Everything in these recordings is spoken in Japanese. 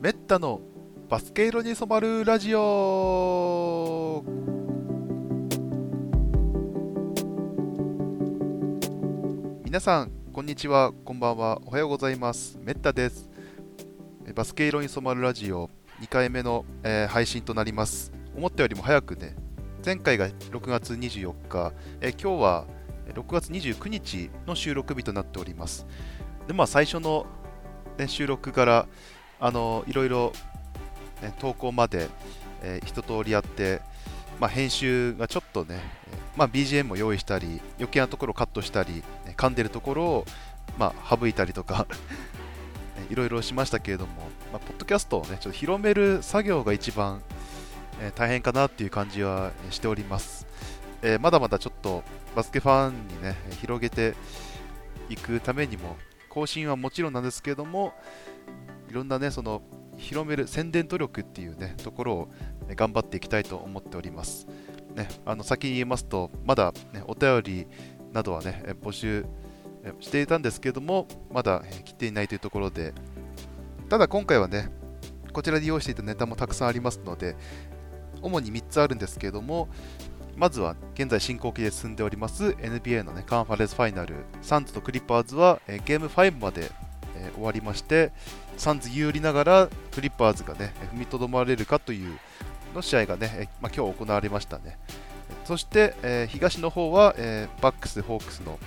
めったのバスケ色に染まるラジオ。皆さんこんにちはこんばんは。おはようございます。めったです。バスケ色に染まるラジオ。2回目の、えー配信となります。思ったよりも早くね。前回が6月24日、えー今日は6月29日の収録日となっております。でまあ最初の、ね、収録からあのいろいろ、ね、投稿まで、えー一通りやって、まあ、編集がちょっとね、まあ、BGM も用意したり余計なところをカットしたり、噛んでるところを、まあ、省いたりとか いろいろしましたけれども、まあ、ポッドキャストをねちょっと広める作業が一番、えー大変かなっていう感じはしております、えーまだまだちょっとバスケファンにね広げていくためにも更新はもちろんなんですけれどもいろんなねその広める宣伝努力っていうねところをえ頑張っていきたいと思っております。ねあの先に言いますとまだ、ね、お便りなどはね募集していたんですけどもまだえー来ていないというところでただ今回はねこちらで用意していたネタもたくさんありますので主に3つあるんですけどもまずは現在進行形で進んでおります NBA の、ね、カンファレンスファイナルサンズとクリッパーズは、えゲーム5まで、えー終わりましてサンズ有利ながらクリッパーズがね踏みとどまれるかというの試合がね、えーまあ、今日行われましたね。そして、えー東の方は、えバックス、ホークスの、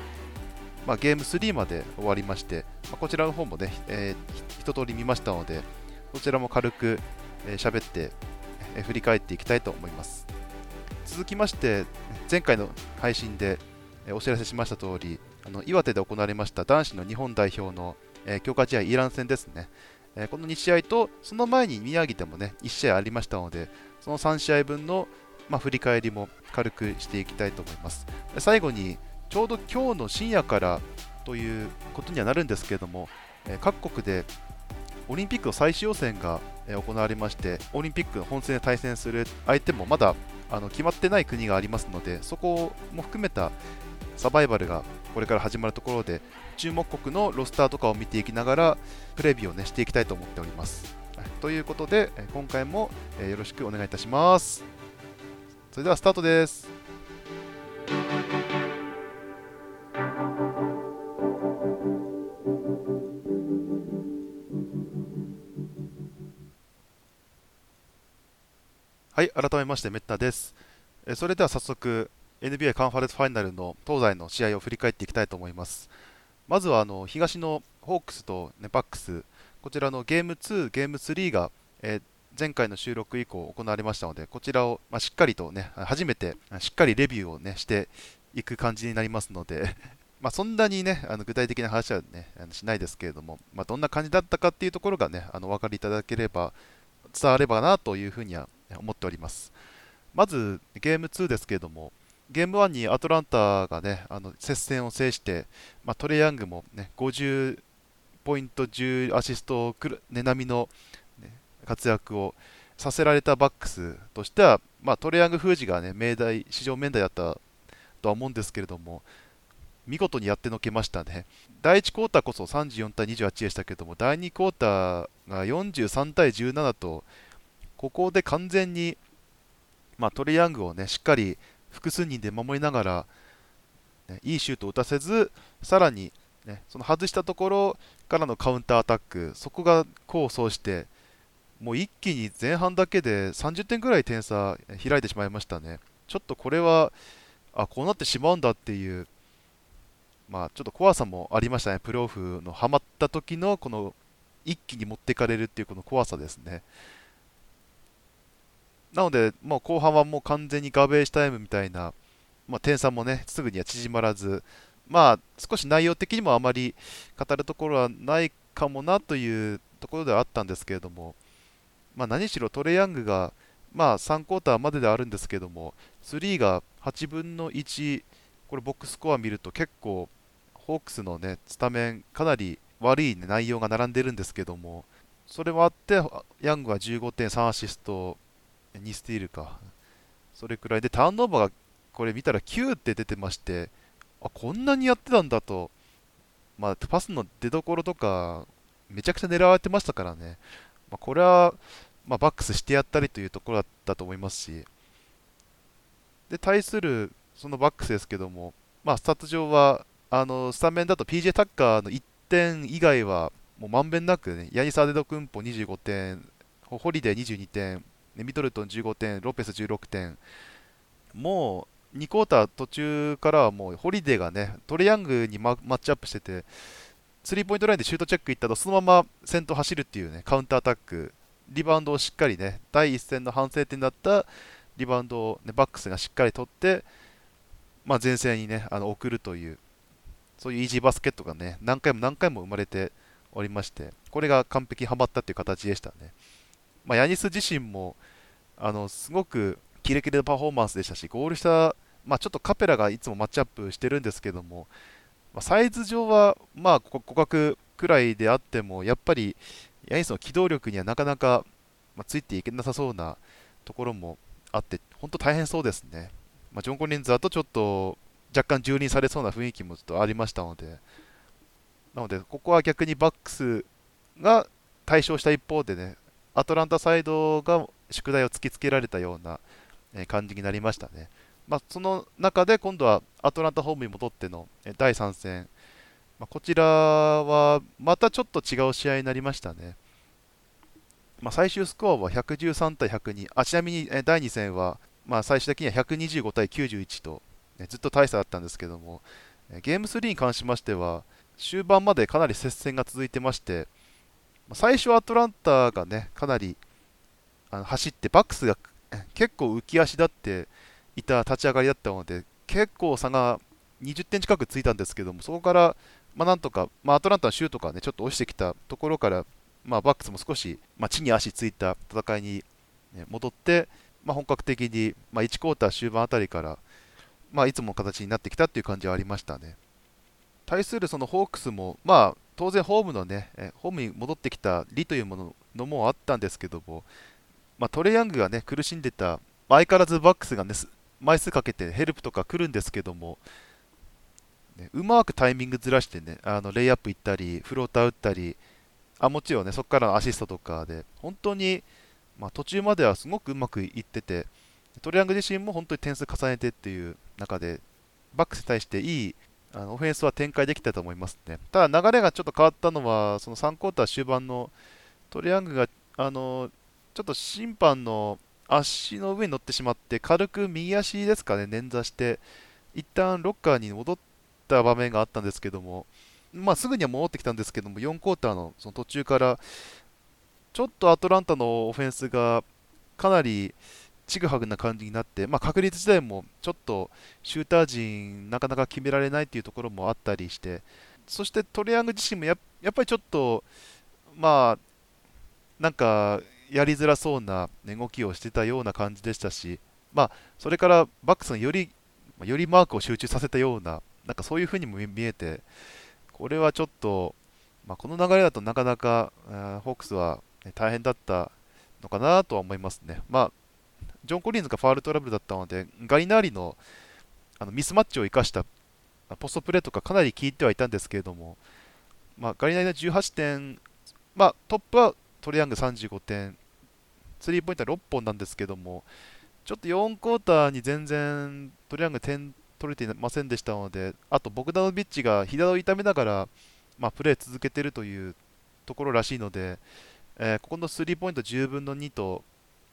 まあ、ゲーム3まで終わりまして、まあ、こちらの方もね、えー一通り見ましたのでこちらも軽く喋、えーって、え振り返っていきたいと思います。続きまして前回の配信でお知らせしました通りあの岩手で行われました男子の日本代表の、えー強化試合イラン戦ですね、えーこの2試合とその前に宮城でもね1試合ありましたのでその3試合分の、まあ、振り返りも軽くしていきたいと思います。最後にちょうど今日の深夜からということにはなるんですけれども、えー各国でオリンピックの最終予選が行われましてオリンピックの本戦で対戦する相手もまだあの決まってない国がありますのでそこも含めたサバイバルがこれから始まるところで注目国のロスターとかを見ていきながらプレビューを、ね、していきたいと思っております。ということで今回もよろしくお願いいたします。それではスタートです。はい、改めましてメッタです。それでは早速 NBA カンファレンスファイナルの東西の試合を振り返っていきたいと思います。まずはあの東のホークスと、ね、バックス、こちらのゲーム2、ゲーム3が、えー前回の収録以降行われましたので、こちらを、まあ、しっかりとね、初めてしっかりレビューを、ね、していく感じになりますので、まあそんなにね、あの具体的な話は、ね、あのしないですけれども、まあ、どんな感じだったかっていうところがね、あのお分かりいただければ、伝わればなというふうには思っております。まずゲーム2ですけれども、ゲーム1にアトランタがね、あの接戦を制して、まあ、トレイヤングも、ね、50ポイント、10アシストくる、ね、並みの、ね、活躍をさせられたバックスとしては、まあ、トレイヤング封じが、ね、命題、史上面題だったとは思うんですけれども、見事にやってのけましたね。第1クォーターこそ34対28でしたけれども、第2クォーターが43対17と、ここで完全に、まあ、トレイヤングをね、しっかり複数人で守りながら、ねいいシュートを打たせず、さらに、ね、その外したところからのカウンターアタック、そこが功を奏して、もう一気に前半だけで30点ぐらい点差開いてしまいましたね。ちょっとこれは、あこうなってしまうんだっていう、まあ、ちょっと怖さもありましたね、プレーオフのハマった時のこの一気に持っていかれるっていうこの怖さですね。なので、もう後半はもう完全にガベージタイムみたいな、まあ、点差もね、すぐには縮まらず、まあ、少し内容的にもあまり語るところはないかもなというところではあったんですけれども、まあ、何しろトレイヤングが、まあ、3クォーターまでであるんですけれども、3が8分の1、これボックススコア見ると結構、ホークスのね、スタメン、かなり悪い、ね、内容が並んでるんですけども、それもあって、ヤングは15.3アシスト、2スティールか。それくらいで、ターンオーバーがこれ見たら9って出てまして、あ、こんなにやってたんだと、まあ、パスの出どころとか、めちゃくちゃ狙われてましたからね。まあ、これは、まあ、バックスしてやったりというところだったと思いますし、で対するそのバックスですけども、まあ、スタッツ上はあのスタメンだと PJ タッカーの1点以外はもうまんべんなく、ね、ヤニス・アデトクンポ25点、ホリデー22点、ミドルトン15点、ロペス16点、もう2クォーター途中からはもうホリデーがね、トレヤングにマッチアップしてて、スリーポイントラインでシュートチェックいったと、そのまま先頭走るっていうね、カウンターアタック、リバウンドをしっかりね、第一戦の反省点だったリバウンドを、ね、バックスがしっかり取って、まあ、前線にね、あの送るという、そういうイージーバスケットがね、何回も何回も生まれておりまして、これが完璧にはまったっていう形でしたね。まあ、ヤニス自身も、あのすごくキレキレのパフォーマンスでしたし、ゴール下、まあ、ちょっとカペラがいつもマッチアップしてるんですけども、まあ、サイズ上は、まあ、互角くらいであっても、やっぱりヤニスの機動力にはなかなか、ま、ついていけなさそうなところもあって、本当大変そうですね。まあ、ジョン・コリンズだとちょっと若干蹂躙されそうな雰囲気もちょっとありましたので、なので、ここは逆にバックスが対象した一方でね、アトランタサイドが宿題を突きつけられたような感じになりましたね。まあ、その中で今度はアトランタホームに戻っての第3戦、まあ、こちらはまたちょっと違う試合になりましたね。まあ、最終スコアは113対102、あちなみに第2戦は、まあ、最終的には125対91と、ずっと大差だったんですけども、ゲーム3に関しましては、終盤までかなり接戦が続いてまして、最初アトランタがね、かなりあの走って、バックスが結構浮き足立っていた立ち上がりだったので、結構差が20点近くついたんですけども、そこから、まあ、なんとか、まあ、アトランタのシュートがね、ちょっと落ちてきたところから、まあ、バックスも少し、まあ、地に足ついた戦いに、ね、戻って、まあ、本格的に、まあ、1クォーター終盤あたりから、まあ、いつもの形になってきたっていう感じはありましたね。対するそのホークスも、まあ、当然ホームのね、ホームに戻ってきた利というもののもあったんですけども、まあ、トレイヤングがね、苦しんでた、相変わらずバックスがね、枚数かけてヘルプとか来るんですけども、ね、うまくタイミングずらしてね、あのレイアップ行ったり、フローター打ったり、あもちろんね、そこからのアシストとかで、本当に、まあ、途中まではすごくうまくいってて、トレヤング自身も本当に点数重ねてっていう中で、バックスに対していいあのオフェンスは展開できたと思いますね。ただ、流れがちょっと変わったのは、その3クォーター終盤のトレヤングが、あのちょっと審判の足の上に乗ってしまって、軽く右足ですかね、捻挫して、一旦ロッカーに戻った場面があったんですけども、まあ、すぐには戻ってきたんですけども、4クォーターのその途中から、ちょっとアトランタのオフェンスがかなりちぐはぐな感じになって、まあ、確率自体もちょっとシューター陣、なかなか決められないというところもあったりして、そしてトレアング自身もやっぱりちょっと、まあ、なんかやりづらそうな動きをしてたような感じでしたし、まあ、それからバックスのよりよりマークを集中させたような、なんかそういう風にも見えて、これはちょっと、まあ、この流れだとなかなかホークスは大変だったのかなとは思いますね。まあ、ジョン・コリンズがファールトラブルだったので、ガイナーリのあのミスマッチを生かしたポストプレーとかかなり効いてはいたんですけれども、まあ、ガリナーリの18点、まあ、トップはトリアング35点、スリーポイントは6本なんですけども、ちょっと4クォーターに全然トリアング点取れていませんでしたので、あとボグダノビッチが左を痛めながら、まあ、プレー続けているというところらしいので、えー、ここのスリーポイント10分の2と、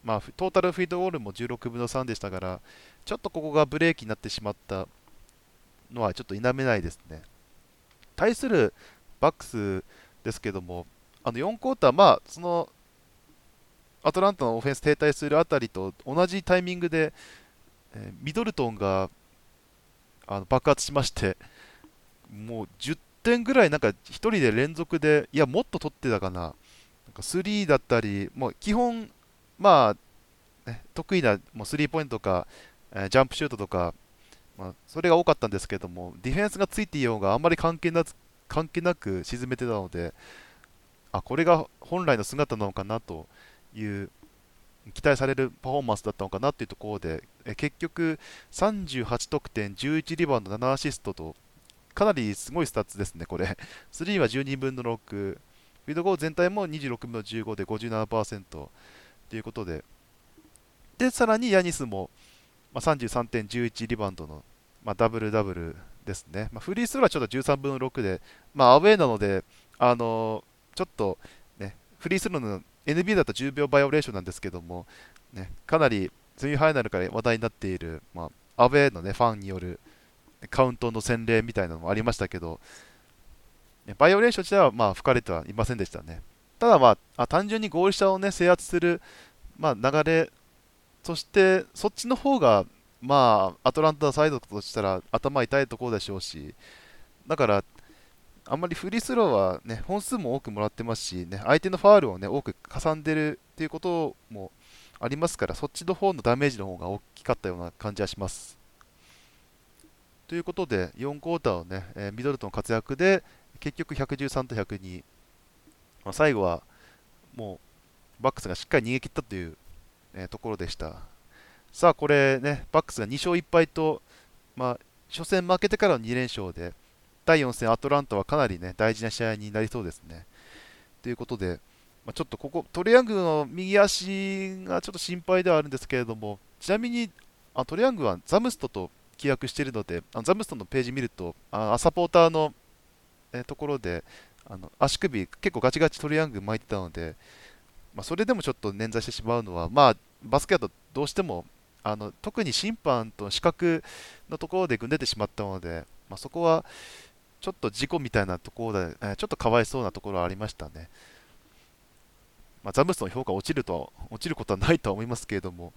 まあ、トータルフィードゴールも16分の3でしたから、ちょっとここがブレーキになってしまったのはちょっと否めないですね。対するバックスですけども、あの4クォーター、まあ、そのアトランタのオフェンス停滞するあたりと同じタイミングで、え、ミドルトンがあの爆発しまして、もう10点ぐらい、なんか1人で連続で、いや、もっと取ってたかな、なんか3だったり、もう基本、まあ、ね、得意なスリーポイントとか、えー、ジャンプシュートとか、まあ、それが多かったんですけども、ディフェンスがついていようがあんまり関係な関係なく沈めてたので、あこれが本来の姿なのかなという期待されるパフォーマンスだったのかなというところで、結局38得点、11リバウンド、7アシストとかなりすごいスタッツですね、これ。3は12分の6、フィードゴー全体も26分の15で57%ということで、で、さらにヤニスも、まあ、33.11リバウンドの、まあ、ダブルダブルですね。まあ、フリースローはちょっと13分の6で、まあ、アウェーなので、あのー、ちょっと、ね、フリースローの NBA だと10秒バイオレーションなんですけども、ね、かなりセミファイナルから話題になっている、まあ、アウェーの、ね、ファンによるカウントの洗礼みたいなのもありましたけど、バイオレーション自体はまあ吹かれてはいませんでしたね。ただ、まあ、単純にゴール下を、ね、制圧する、まあ、流れ、そしてそっちの方が、まあ、アトランタサイドとしたら頭痛いところでしょうし、だから、あんまりフリースローは、ね、本数も多くもらってますし、ね、相手のファールを、ね、多くかさんでるっていうこともありますから、そっちの方のダメージの方が大きかったような感じはします。ということで、4クォーターをね、ミドルトン活躍で、結局113と102、まあ、最後はもうバックスがしっかり逃げ切ったという、えー、ところでした。さあ、これね、バックスが2勝1敗と、まあ、初戦負けてからの2連勝で、第4戦アトランタはかなりね、大事な試合になりそうですね。ということで、まあ、ちょっとここ、トリアングルの右足がちょっと心配ではあるんですけれども、ちなみにあトリアングルはザムストと契約しているので、あのザムストのページ見ると、あサポーターのえところであの足首結構ガチガチトリアングル巻いてたので、まあ、それでもちょっと捻挫してしまうのは、まあ、バスケだとどうしてもあの特に審判と視覚のところでぐんでてしまったので、まあ、そこはちょっと事故みたいなところで、え、ちょっとかわいそうなところはありましたね。まあ、ザムストの評価落ちると落ちることはないとは思いますけれども、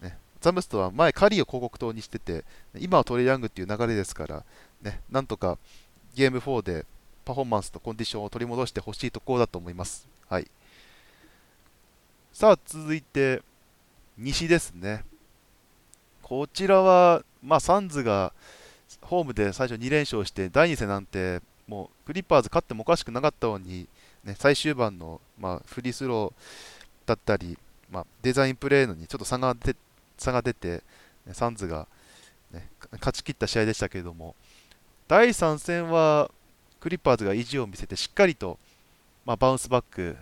ね、ザムストは前、カリーを広告塔にしてて、今はトレイヤングっていう流れですから、ね、なんとかゲーム4でパフォーマンスとコンディションを取り戻してほしいところだと思います。はい、さあ、続いて、西ですね。こちらは、まあ、サンズがホームで最初2連勝して、第2戦なんて、もうクリッパーズ勝ってもおかしくなかったのに、ね、最終盤の、まあ、フリースローだったり、まあ、デザインプレーのにちょっと差が出差が出て、ねサンズが、ね、勝ち切った試合でしたけれども、第3戦はクリッパーズが意地を見せてしっかりと、まあ、バウンスバック、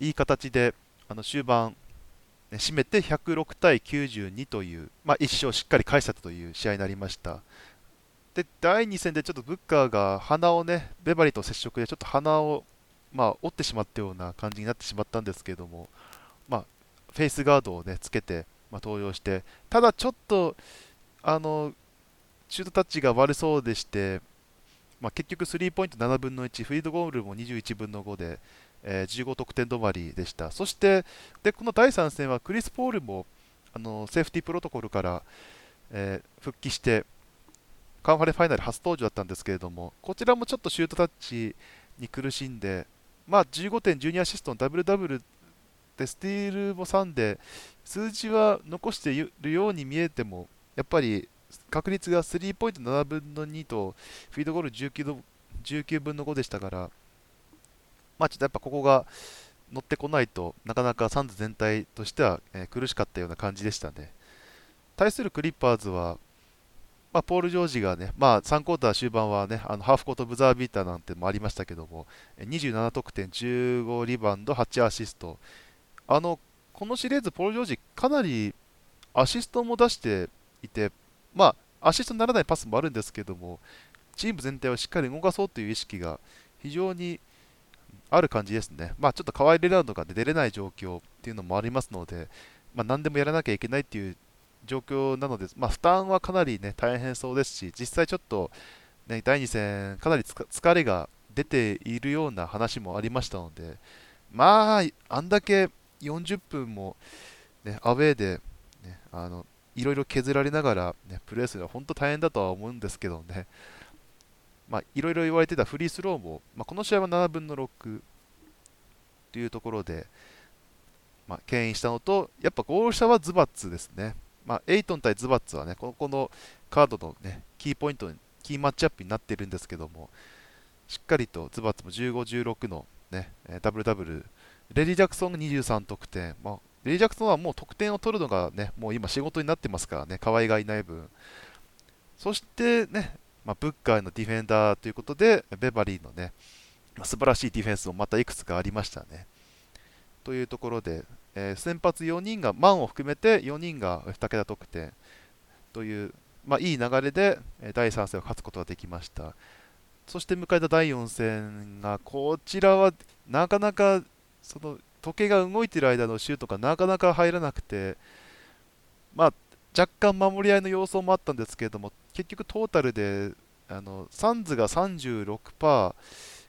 いい形であの終盤、締めて106対92という、まあ、1勝しっかり返したという試合になりました。で第2戦でちょっとブッカーが鼻をね、ベバリと接触でちょっと鼻を、まあ、折ってしまったような感じになってしまったんですけども、まあ、フェイスガードを、ね、つけて、まあ、登場して、ただちょっとあのシュートタッチが悪そうでして、まあ、結局スリーポイント7分の1、フィードゴールも21分の5で、えー、15得点止まりでした。そしてでこの第3戦はクリス・ポールもあのセーフティープロトコルから、えー、復帰してカンファレファイナル初登場だったんですけれどもこちらもちょっとシュートタッチに苦しんで、まあ、15点12アシストのダブルダブルでスティールも3で数字は残しているように見えてもやっぱり確率がスリーポイント7分の2とフィードゴール 19, 19分の5でしたから、まあ、ちょっとやっぱここが乗ってこないとなかなかサンズ全体としては、えー、苦しかったような感じでしたね。対するクリッパーズは、まあ、ポール・ジョージがね、まあ、3クォーター終盤はね、あのハーフコートブザービーターなんてもありましたけども、27得点、15リバウンド、8アシスト。あの、このシリーズ、ポール・ジョージ、かなりアシストも出していて、まあ、アシストにならないパスもあるんですけども、チーム全体をしっかり動かそうという意識が非常にある感じですね。まあ、ちょっとカワイ・レラウドが出れない状況っていうのもありますので、まあ、何でもやらなきゃいけないっていう状況なので、まあ、負担はかなり、ね、大変そうですし、実際ちょっと、ね、第2戦、かなり疲れが出ているような話もありましたので、まあ、あんだけ40分も、ね、アウェーで、ね、あのいろいろ削られながら、ね、プレーするのは本当大変だとは思うんですけどね、まあ、いろいろ言われてたフリースローも、まあ、この試合は7分の6というところで、まあ、牽引したのと、やっぱゴール下はズバッツですね。まあ、エイトン対ズバッツはね、このこのカードの、ね、キーポイントに、キーマッチアップになってるんですけども、しっかりとズバッツも15、16の、ね、ダブルダブル、レディ・ジャクソンが23得点、まあ、レディ・ジャクソンはもう得点を取るのがね、もう今仕事になってますからね、河合がいない分。そしてね、まあ、ブッカーのディフェンダーということで、ベバリーのね、素晴らしいディフェンスもまたいくつかありましたね。というところで、えー、先発4人が、満を含めて4人が2桁得点という、まあ、いい流れで第3戦を勝つことができました。そして迎えた第4戦が、こちらはなかなかその時計が動いてる間のシュートがなかなか入らなくて、まあ、若干守り合いの様相もあったんですけれども、結局トータルであのサンズが36%、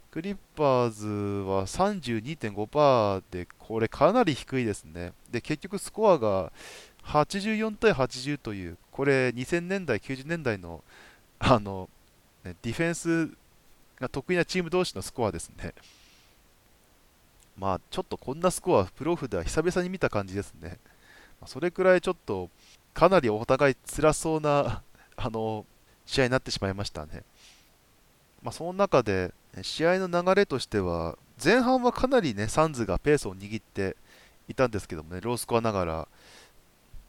クリッパーズは32.5%で、これかなり低いですね。で、結局スコアが84対80という、これ2000年代、90年代のあの、ね、ディフェンスが得意なチーム同士のスコアですね。まあ、ちょっとこんなスコア、プロフでは久々に見た感じですね。それくらいちょっと、かなりお互い辛そうな あの試合になってしまいましたね。まあ、その中で、試合の流れとしては、前半はかなりね、サンズがペースを握っていたんですけどもね、ロースコアながら、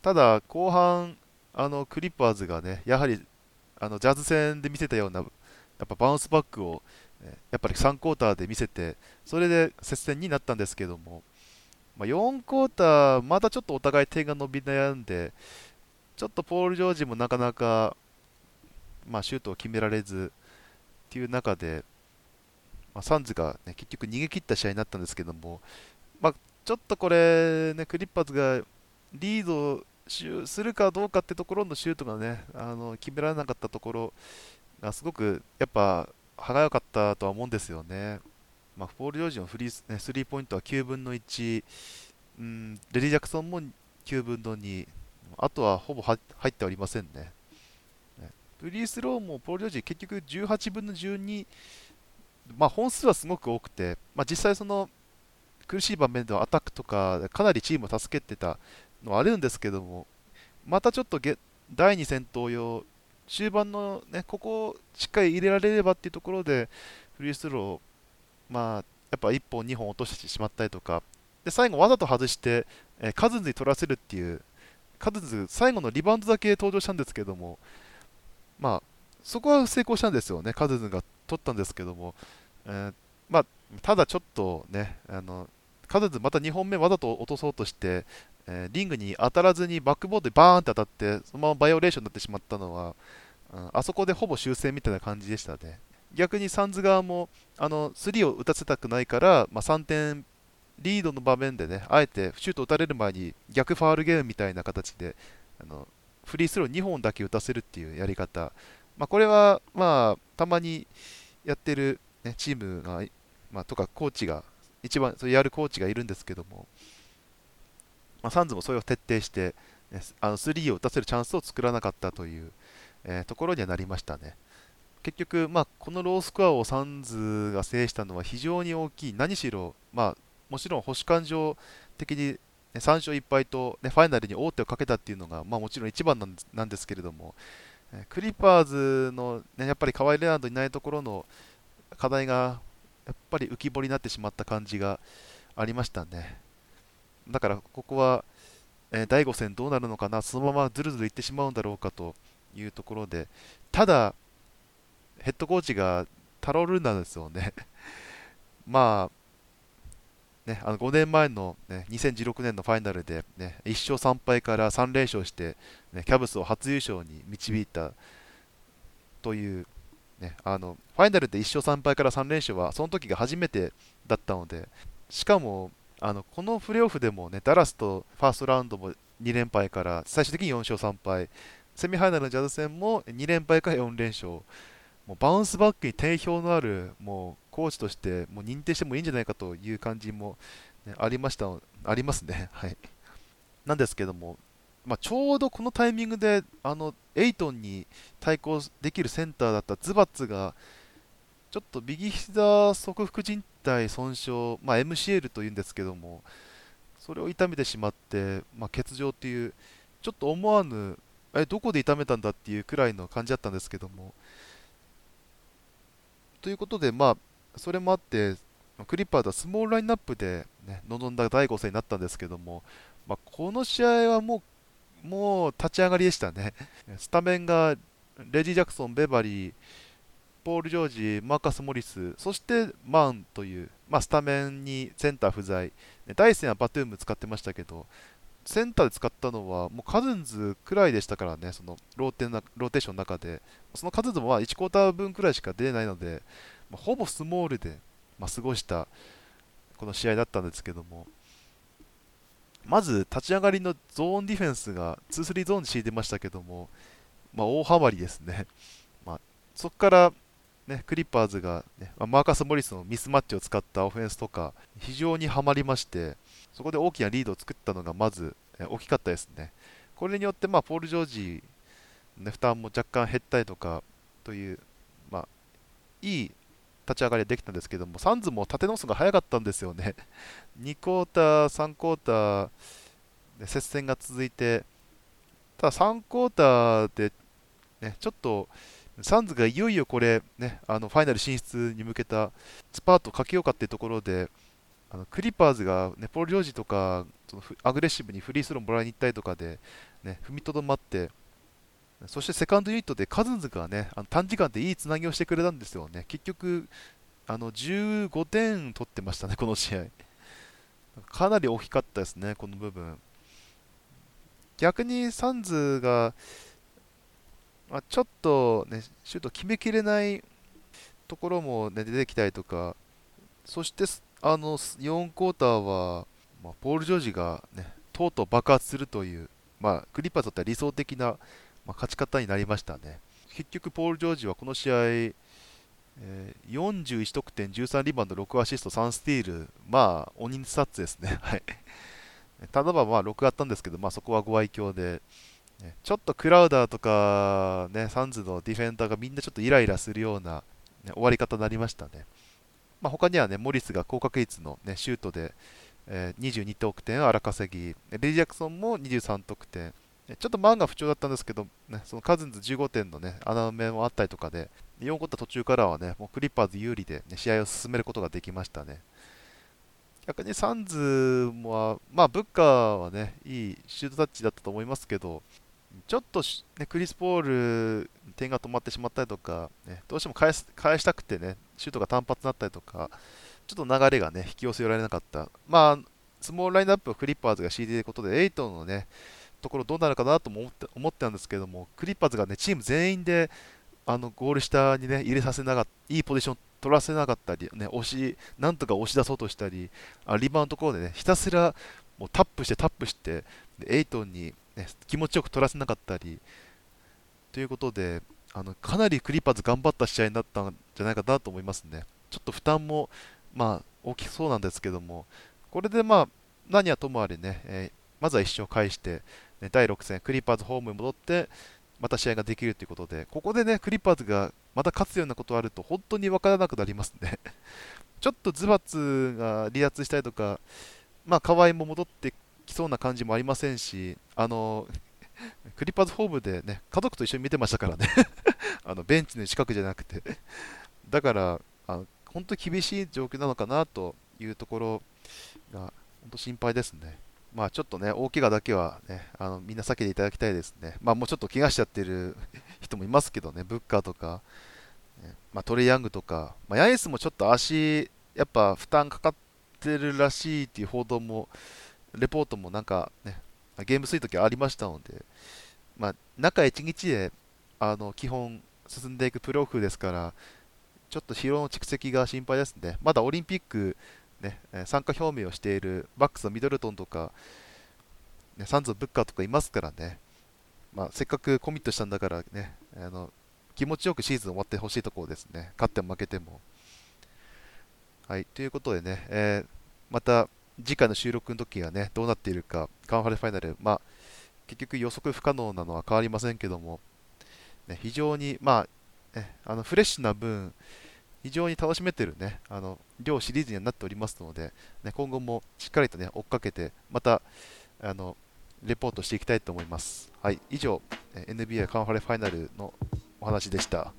ただ、後半、あのクリッパーズがね、やはりあのジャズ戦で見せたような、やっぱバウンスバックを、やっぱり3クォーターで見せて、それで接戦になったんですけども、まあ、4クォーター、またちょっとお互い点が伸び悩んで、ちょっとポール・ジョージもなかなか、まあ、シュートを決められずっていう中で、まあ、サンズが、ね、結局逃げ切った試合になったんですけども、まあ、ちょっとこれ、ね、クリッパーズがリードするかどうかってところのシュートがね、あの決められなかったところがすごくやっぱ歯がゆかったとは思うんですよね。まあ、ポール・ジョージのフリー、ね、スリーポイントは9分の1、うん、レディ・ジャクソンも9分の2、あとはほぼ入っておりませんね。フリースローもポール・ジョージ結局18分の12、まあ、本数はすごく多くて、まあ、実際その苦しい場面ではアタックとかかなりチームを助けてたのはあるんですけども、またちょっと第2戦闘用、終盤のね、ここをしっかり入れられればっていうところで、フリースロー、まあ、やっぱ1本、2本落としてしまったりとか、で最後わざと外して、えー、カズンズに取らせるっていう、カズンズ、最後のリバウンドだけ登場したんですけども、まあ、そこは成功したんですよね、カズンズが取ったんですけども、えー、まあ、ただちょっとね、あのカズンズまた2本目わざと落とそうとして、えー、リングに当たらずにバックボードでバーンって当たって、そのままバイオレーションになってしまったのは、うん、あそこでほぼ修正みたいな感じでしたね。逆にサンズ側もあの3を打たせたくないから、まあ、3点リードの場面でね、あえてシュート打たれる前に逆ファールゲームみたいな形であのフリースロー2本だけ打たせるっていうやり方、まあ、これは、まあ、たまにやってる、ね、チームが、まあ、とかコーチが、一番それやるコーチがいるんですけども、まあ、サンズもそれを徹底して、ね、あの3を打たせるチャンスを作らなかったという、えー、ところにはなりましたね。結局、まあ、このロースコアをサンズが制したのは非常に大きい、何しろ、まあ、もちろん保守感情的に、ね、3勝1敗と、ね、ファイナルに王手をかけたっていうのが、まあ、もちろん一番なんですけれども、クリッパーズの、ね、やっぱりカワイ・レナードいないところの課題がやっぱり浮き彫りになってしまった感じがありましたね。だからここは、えー、第5戦どうなるのかな、そのままずるずるいってしまうんだろうかというところで、ただ、ヘッドコーチがタロルなんですよね。まあ、ね、あの5年前の、ね、2016年のファイナルで、ね、1勝3敗から3連勝して、ね、キャブスを初優勝に導いたという、ね、あのファイナルで1勝3敗から3連勝はその時が初めてだったので、しかもあのこのプレーオフでもね、ダラスとファーストラウンドも2連敗から最終的に4勝3敗、セミファイナルのジャズ戦も2連敗から4連勝、もうバウンスバックに定評のあるもうコーチとしてもう認定してもいいんじゃないかという感じも、ね、ありましたありますね。はい、なんですけども、まあ、ちょうどこのタイミングであのエイトンに対抗できるセンターだったズバッツがちょっと右膝側副靭帯損傷、まあ、MCL というんですけども、それを痛めてしまって、まあ、欠場っていう、ちょっと思わぬ、え、どこで痛めたんだっていうくらいの感じだったんですけども。ということで、まあ、それもあって、クリッパーズはスモールラインナップで、ね、臨んだ第5戦になったんですけども、まあ、この試合はもう、もう立ち上がりでしたね。スタメンがレジ・ジャクソン、ベバリー、ポール・ジョージ、マーカス・モリス、そしてマンという、まあ、スタメンにセンター不在、第1戦はバトゥーム使ってましたけど、センターで使ったのはもうカズンズくらいでしたからね、そのローテなローテーションの中で、そのカズンズもまあ1クォーター分くらいしか出ないので、まあ、ほぼスモールで、まあ、過ごしたこの試合だったんですけども、まず立ち上がりのゾーンディフェンスが2-3ゾーンに敷いてましたけども、まあ、大ハマりですね。まあ、そこから、ね、クリッパーズが、ね、マーカス・モリスのミスマッチを使ったオフェンスとか、非常にはまりまして、そこで大きなリードを作ったのがまず、大きかったですね。これによって、まあ、ポール・ジョージ、ね、負担も若干減ったりとかという、まあ、いい立ち上がりができたんですけども、サンズも立て直すのが早かったんですよね。2クォーター、3クォーター、ね、接戦が続いて、ただ3クォーターで、ね、ちょっとサンズがいよいよこれ、ね、あのファイナル進出に向けたスパートをかけようかっていうところで、あのクリパーズが、ね、ポール・ジョージとかそのアグレッシブにフリースローもらいに行ったりとかで、ね、踏みとどまって、そしてセカンドユニットでカズンズがね、あの短時間でいいつなぎをしてくれたんですよね。結局、あの15点取ってましたね、この試合。かなり大きかったですね、この部分。逆にサンズが、まあ、ちょっと、ね、シュート決めきれないところも、ね、出てきたりとか、そしてあの4クォーターは、まあ、ポール・ジョージが、ね、とうとう爆発するという、まあ、クリッパーにとっては理想的な、まあ、勝ち方になりましたね。結局、ポール・ジョージはこの試合、えー、41得点、13リバウンド、6アシスト、3スティール、まあ、鬼スタッツですね。ただまあ6あったんですけど、まあ、そこはご愛嬌で、ちょっとクラウダーとか、ね、サンズのディフェンダーがみんなちょっとイライラするような、ね、終わり方になりましたね。まあ、他にはね、モリスが高確率の、ね、シュートで、えー、22得点荒稼ぎ、レジー・ジャクソンも23得点、ちょっとマンが不調だったんですけど、ね、そのカズンズ15点の、ね、穴埋めもあったりとかで、4クォーター途中からはね、もうクリッパーズ有利で、ね、試合を進めることができましたね。逆にサンズは、まあ、ブッカーはね、いいシュートタッチだったと思いますけど、ちょっと、ね、クリス・ポール、点が止まってしまったりとか、ね、どうしても返す返したくてね、シュートが単発になったりとか、ちょっと流れがね、引き寄せられなかった。まあ、スモールラインナップをクリッパーズが敷いていることで、エイトンのね、ところどうなるかなとも思って思ってたんですけども、クリッパーズがね、チーム全員であのゴール下にね、入れさせなかった、いいポジション取らせなかったり、ね、押し、なんとか押し出そうとしたり、あリバウンドところでね、ひたすらもうタップしてタップして、エイトンに、ね、気持ちよく取らせなかったり、ということで、あのかなりクリッパーズ頑張った試合になったんじゃないかなと思いますね。ちょっと負担も、まあ、大きそうなんですけども、これでまあ、何はともあれね、えー、まずは1勝返して、ね、第6戦、クリッパーズホームに戻って、また試合ができるということで、ここでね、クリッパーズがまた勝つようなことがあると、本当に分からなくなりますね。ちょっとズバツが離脱したりとか、まあ、河合も戻ってきそうな感じもありませんし、あのクリッパーズホームでね、家族と一緒に見てましたからね。あのベンチの近くじゃなくて。だからあの、本当に厳しい状況なのかなというところが、本当心配ですね。まあちょっとね、大怪我だけはね、あのみんな避けていただきたいですね。まあもうちょっと怪我しちゃってる 人もいますけどね、ブッカーとか、ね、まあ、トレイヤングとか、まあ、ヤエスもちょっと足、やっぱ負担かかってるらしいっていう報道も、レポートもなんかね、ゲームするときありましたので、まあ、中1日であの基本進んでいくプロフですから、ちょっと疲労の蓄積が心配ですね。まだオリンピックね、参加表明をしているバックスのミドルトンとか、ね、サンズのブッカーとかいますからね、まあ、せっかくコミットしたんだからね、あの気持ちよくシーズン終わってほしいところですね、勝っても負けても。はい、ということでね、えー、また次回の収録の時がね、どうなっているか、カンファレファイナル、まあ、結局予測不可能なのは変わりませんけども、ね、非常に、まあ、ね、あのフレッシュな分、非常に楽しめてるね、あの両シリーズにはなっておりますので、ね、今後もしっかりとね、追っかけて、また、あの、レポートしていきたいと思います。はい、以上、NBA カンファレファイナルのお話でした。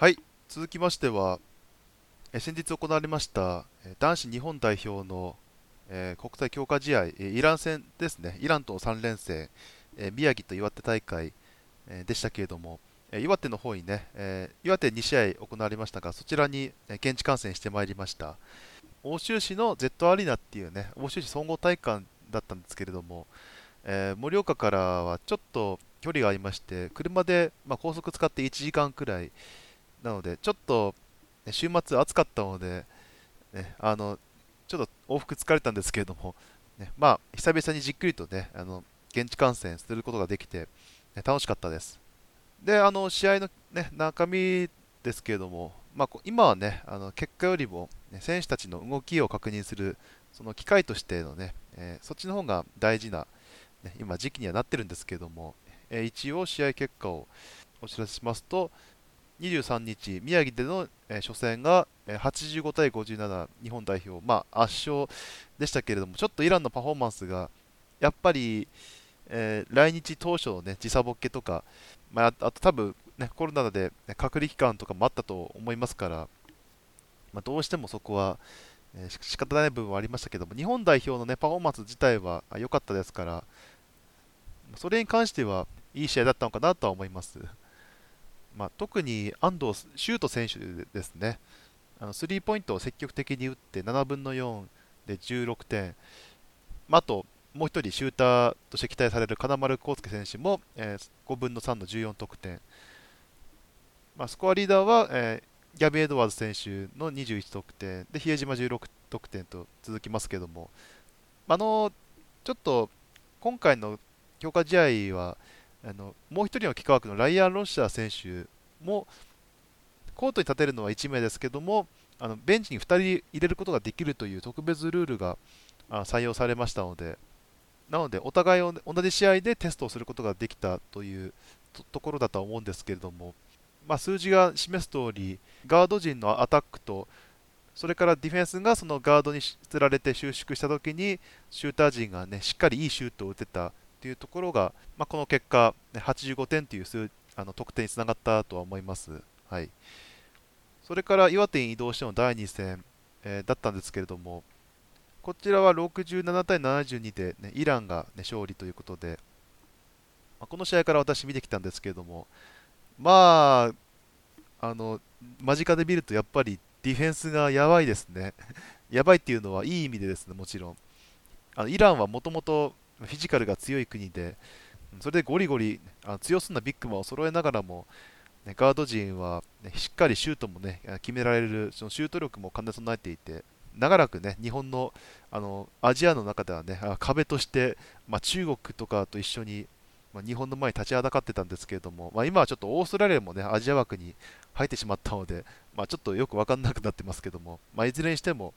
はい、続きましては、え先日行われました男子日本代表の、えー国際強化試合、イラン戦ですね、イランとの3連戦、えー宮城と岩手大会、えーでしたけれども、え岩手の方にね、え岩手2試合行われましたが、そちらに、現地観戦してまいりました。奥州市の Z アリーナっていうね、奥州市総合体育館だったんですけれども、え盛岡からはちょっと距離がありまして、車で、まあ、高速使って1時間くらいなので、ちょっとね週末暑かったので、ね、あのちょっと往復疲れたんですけれども、ね、まあ久々にじっくりとね、あの現地観戦することができて、ね楽しかったです。で、あの試合の、ね、中身ですけれども、まあ、今はね、あの結果よりも、ね、選手たちの動きを確認する、その機会としてのね、えーそっちの方が大事な、ね、今、時期にはなってるんですけれども、えー一応試合結果をお知らせしますと、23日、宮城での、え初戦が、え85対57、日本代表、まあ、圧勝でしたけれども、ちょっとイランのパフォーマンスが、やっぱり、えー来日当初の、ね、時差ボケとか、まあ、あと多分、ね、コロナで、隔離期間とかもあったと思いますから、まあ、どうしてもそこは、えー仕方ない部分はありましたけども、日本代表の、ね、パフォーマンス自体は良かったですから、それに関してはいい試合だったのかなとは思います。まあ、特に安藤シュート選手ですね、あのスリーポイントを積極的に打って7分の4で16点、まあ、あともう一人シューターとして期待される金丸康介選手も、えー5分の3の14得点、まあ、スコアリーダーは、えーギャビン・エドワーズ選手の21得点。で比江島16得点と続きますけども、あのちょっと今回の強化試合はあのもう一人の幾何学のライアン・ロッシャー選手もコートに立てるのは1名ですけどもあのベンチに2人入れることができるという特別ルールが採用されましたのでなのでお互いを同じ試合でテストをすることができたというところだとは思うんですけれども、まあ、数字が示す通りガード陣のアタックとそれからディフェンスがそのガードにつられて収縮したときにシューター陣が、ね、しっかりいいシュートを打てたというところが、まあ、この結果、85点という数あの得点につながったとは思います。はい、それから岩手に移動しての第2戦、えーだったんですけれども、こちらは67対72で、ね、イランが、ね、勝利ということで、まあこの試合から私見てきたんですけれども、まあ、あの間近で見るとやっぱりディフェンスがやばいですね。やばいっていうのはいい意味でですね、もちろん。あのイランはもともとフィジカルが強い国で、それでゴリゴリあ強そうなビッグマンを揃えながらも、ねガード陣は、ねしっかりシュートもね決められるそのシュート力も兼ね備えていて、長らくね日本のあのアジアの中ではね壁として、まあ、中国とかと一緒に、まあ、日本の前に立ちはだかってたんですけれども、まあ、今はちょっとオーストラリアもねアジア枠に入ってしまったので、ま、ちょっとよく分かんなくなってますけども、ま、いずれにしても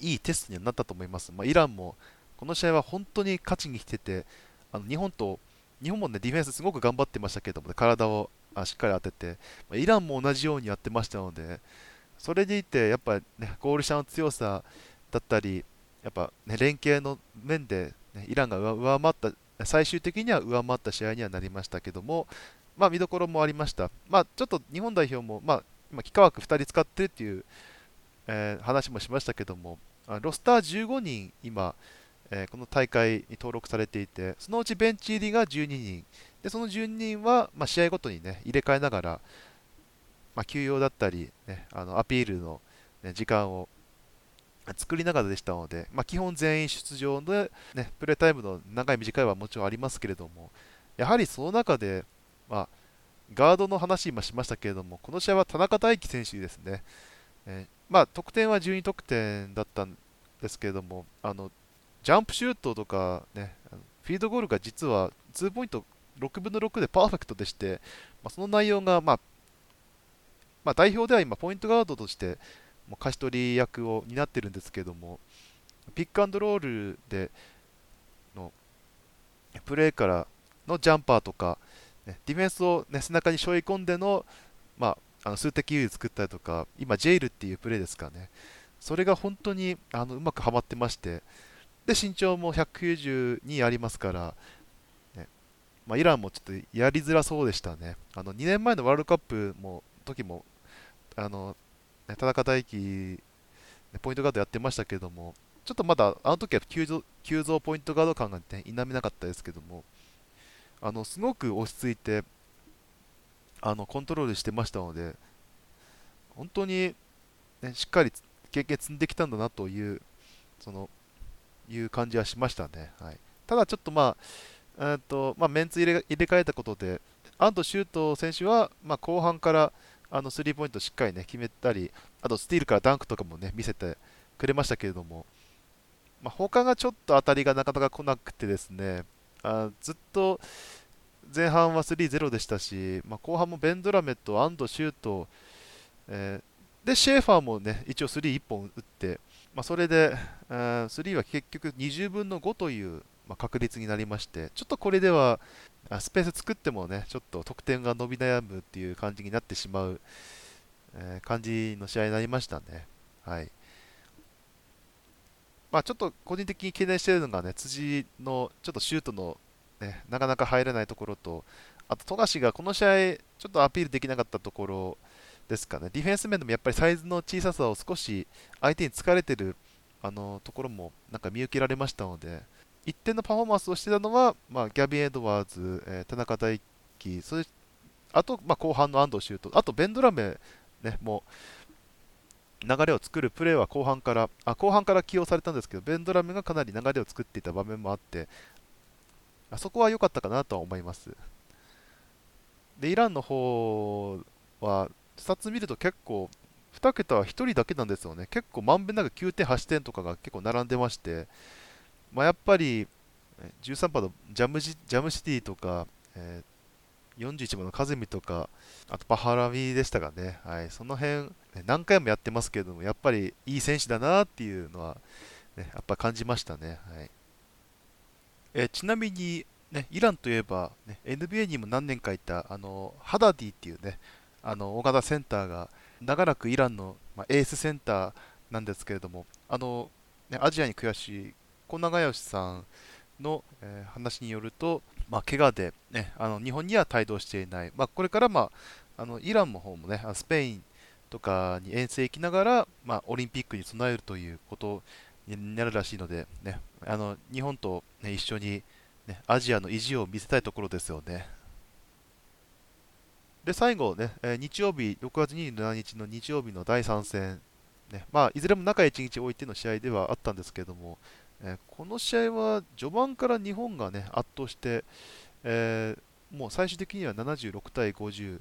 いいテストにはなったと思います。ま、イランもこの試合は本当に勝ちに来てて、あの日本と日本もねディフェンスすごく頑張ってましたけども、ね、体をしっかり当てて、イランも同じようにやってましたので、それでいて、やっぱ、ね、ゴール下の強さだったり、やっぱ、ね、連携の面で、ね、イランが上回った、最終的には上回った試合にはなりましたけども、まあ、見どころもありました。まあ、ちょっと日本代表も、まあ、今、幾何学2人使ってるっていう、えー話もしましたけども、ロスター15人、今、えーこの大会に登録されていて、そのうちベンチ入りが12人、でその12人は、まあ、試合ごとに、ね、入れ替えながら、まあ、休養だったり、ね、あのアピールの、ね、時間を作りながらでしたので、まあ、基本全員出場で、ね、プレータイムの長い短いはもちろんありますけれども、やはりその中で、まあ、ガードの話今しましたけれども、この試合は田中大輝選手ですね。えーまあ、得点は12得点だったんですけれども、あのジャンプシュートとか、ね、フィードゴールが実は2ポイント6分の6でパーフェクトでして、まあ、その内容が、まあまあ、代表では今、ポイントガードとしてもう貸し取り役を担ってるんですけども、ピックアンドロールでのプレーからのジャンパーとか、ね、ディフェンスを、ね、背中に背負い込んでの,、まあ、あの数的優位作ったりとか、今、ジェイルっていうプレーですかね、それが本当にあのうまくはまってまして、で身長も192ありますから、ねまあ、イランもちょっとやりづらそうでしたね。あの2年前のワールドカップも時もあのね田中大輝、ポイントガードやってましたけども、ちょっとまだあの時は急増急増ポイントガード感が、ね、否めなかったですけども、あのすごく落ち着いてあのコントロールしてましたので、本当に、ね、しっかり経験積んできたんだなという、そのいう感じはしましたね。はい、ただちょっとまあ、えーとまあ、メンツ入れ入れ替えたことで、アンドシュート選手は、まあ、後半からあのスリーポイントしっかり、ね、決めたり、あとスティールからダンクとかも、ね、見せてくれましたけれども、まあ、他がちょっと当たりがなかなか来なくてですね、あずっと前半は3-0でしたし、まあ、後半もベンドラメとアンド、シュート、えー、でシェーファーも、ね、一応3-1本打って、まあ、それで、えー、3は結局20分の5という、まあ、確率になりまして、ちょっとこれではスペース作ってもね、ちょっと得点が伸び悩むっていう感じになってしまう、えー、感じの試合になりましたね。はいまあ、ちょっと個人的に懸念しているのがね、辻のちょっとシュートの、ね、なかなか入れないところと、あと富樫がこの試合、ちょっとアピールできなかったところですかね、ディフェンス面でもやっぱりサイズの小ささを少し相手に疲れてるあのところもなんか見受けられましたので、一定のパフォーマンスをしてたのは、まあ、ギャビン・エドワーズ、えー、田中大輝、それあと、まあ、後半の安藤シュート、あとベンドラメ、ね、も流れを作るプレーは後半からあ後半から起用されたんですけどベンドラムがかなり流れを作っていた場面もあってあそこは良かったかなとは思います。でイランの方はスタッツ見ると結構2桁は1人だけなんですよね。結構まんべんなく9点8点とかが結構並んでまして、まあ、やっぱり13番のジャムジジャムシディとか、えー41番のカゼミとか、あとパハラミでしたかね、はい、その辺、何回もやってますけれども、やっぱりいい選手だなっていうのは、ね、やっぱ感じましたね。はい。えちなみに、ね、イランといえば、ね、NBA にも何年かいたあのハダディっていうね、あの大型センターが長らくイランの、まあ、エースセンターなんですけれども、あのね、アジアに悔しい小永義さんの、えー、話によると、まあ、怪我で、ね、あの日本には帯同していない、まあ、これから、まあ、あのイランの方もね、スペインとかに遠征行きながら、まあ、オリンピックに備えるということになるらしいので、ね、あの日本と、ね、一緒に、ね、アジアの意地を見せたいところですよね。で最後ね、え日曜日、6月27日の日曜日の第3戦、ねまあ、いずれも中1日置いての試合ではあったんですけれども、えこの試合は序盤から日本が、ね、圧倒して、えー、もう最終的には76対50、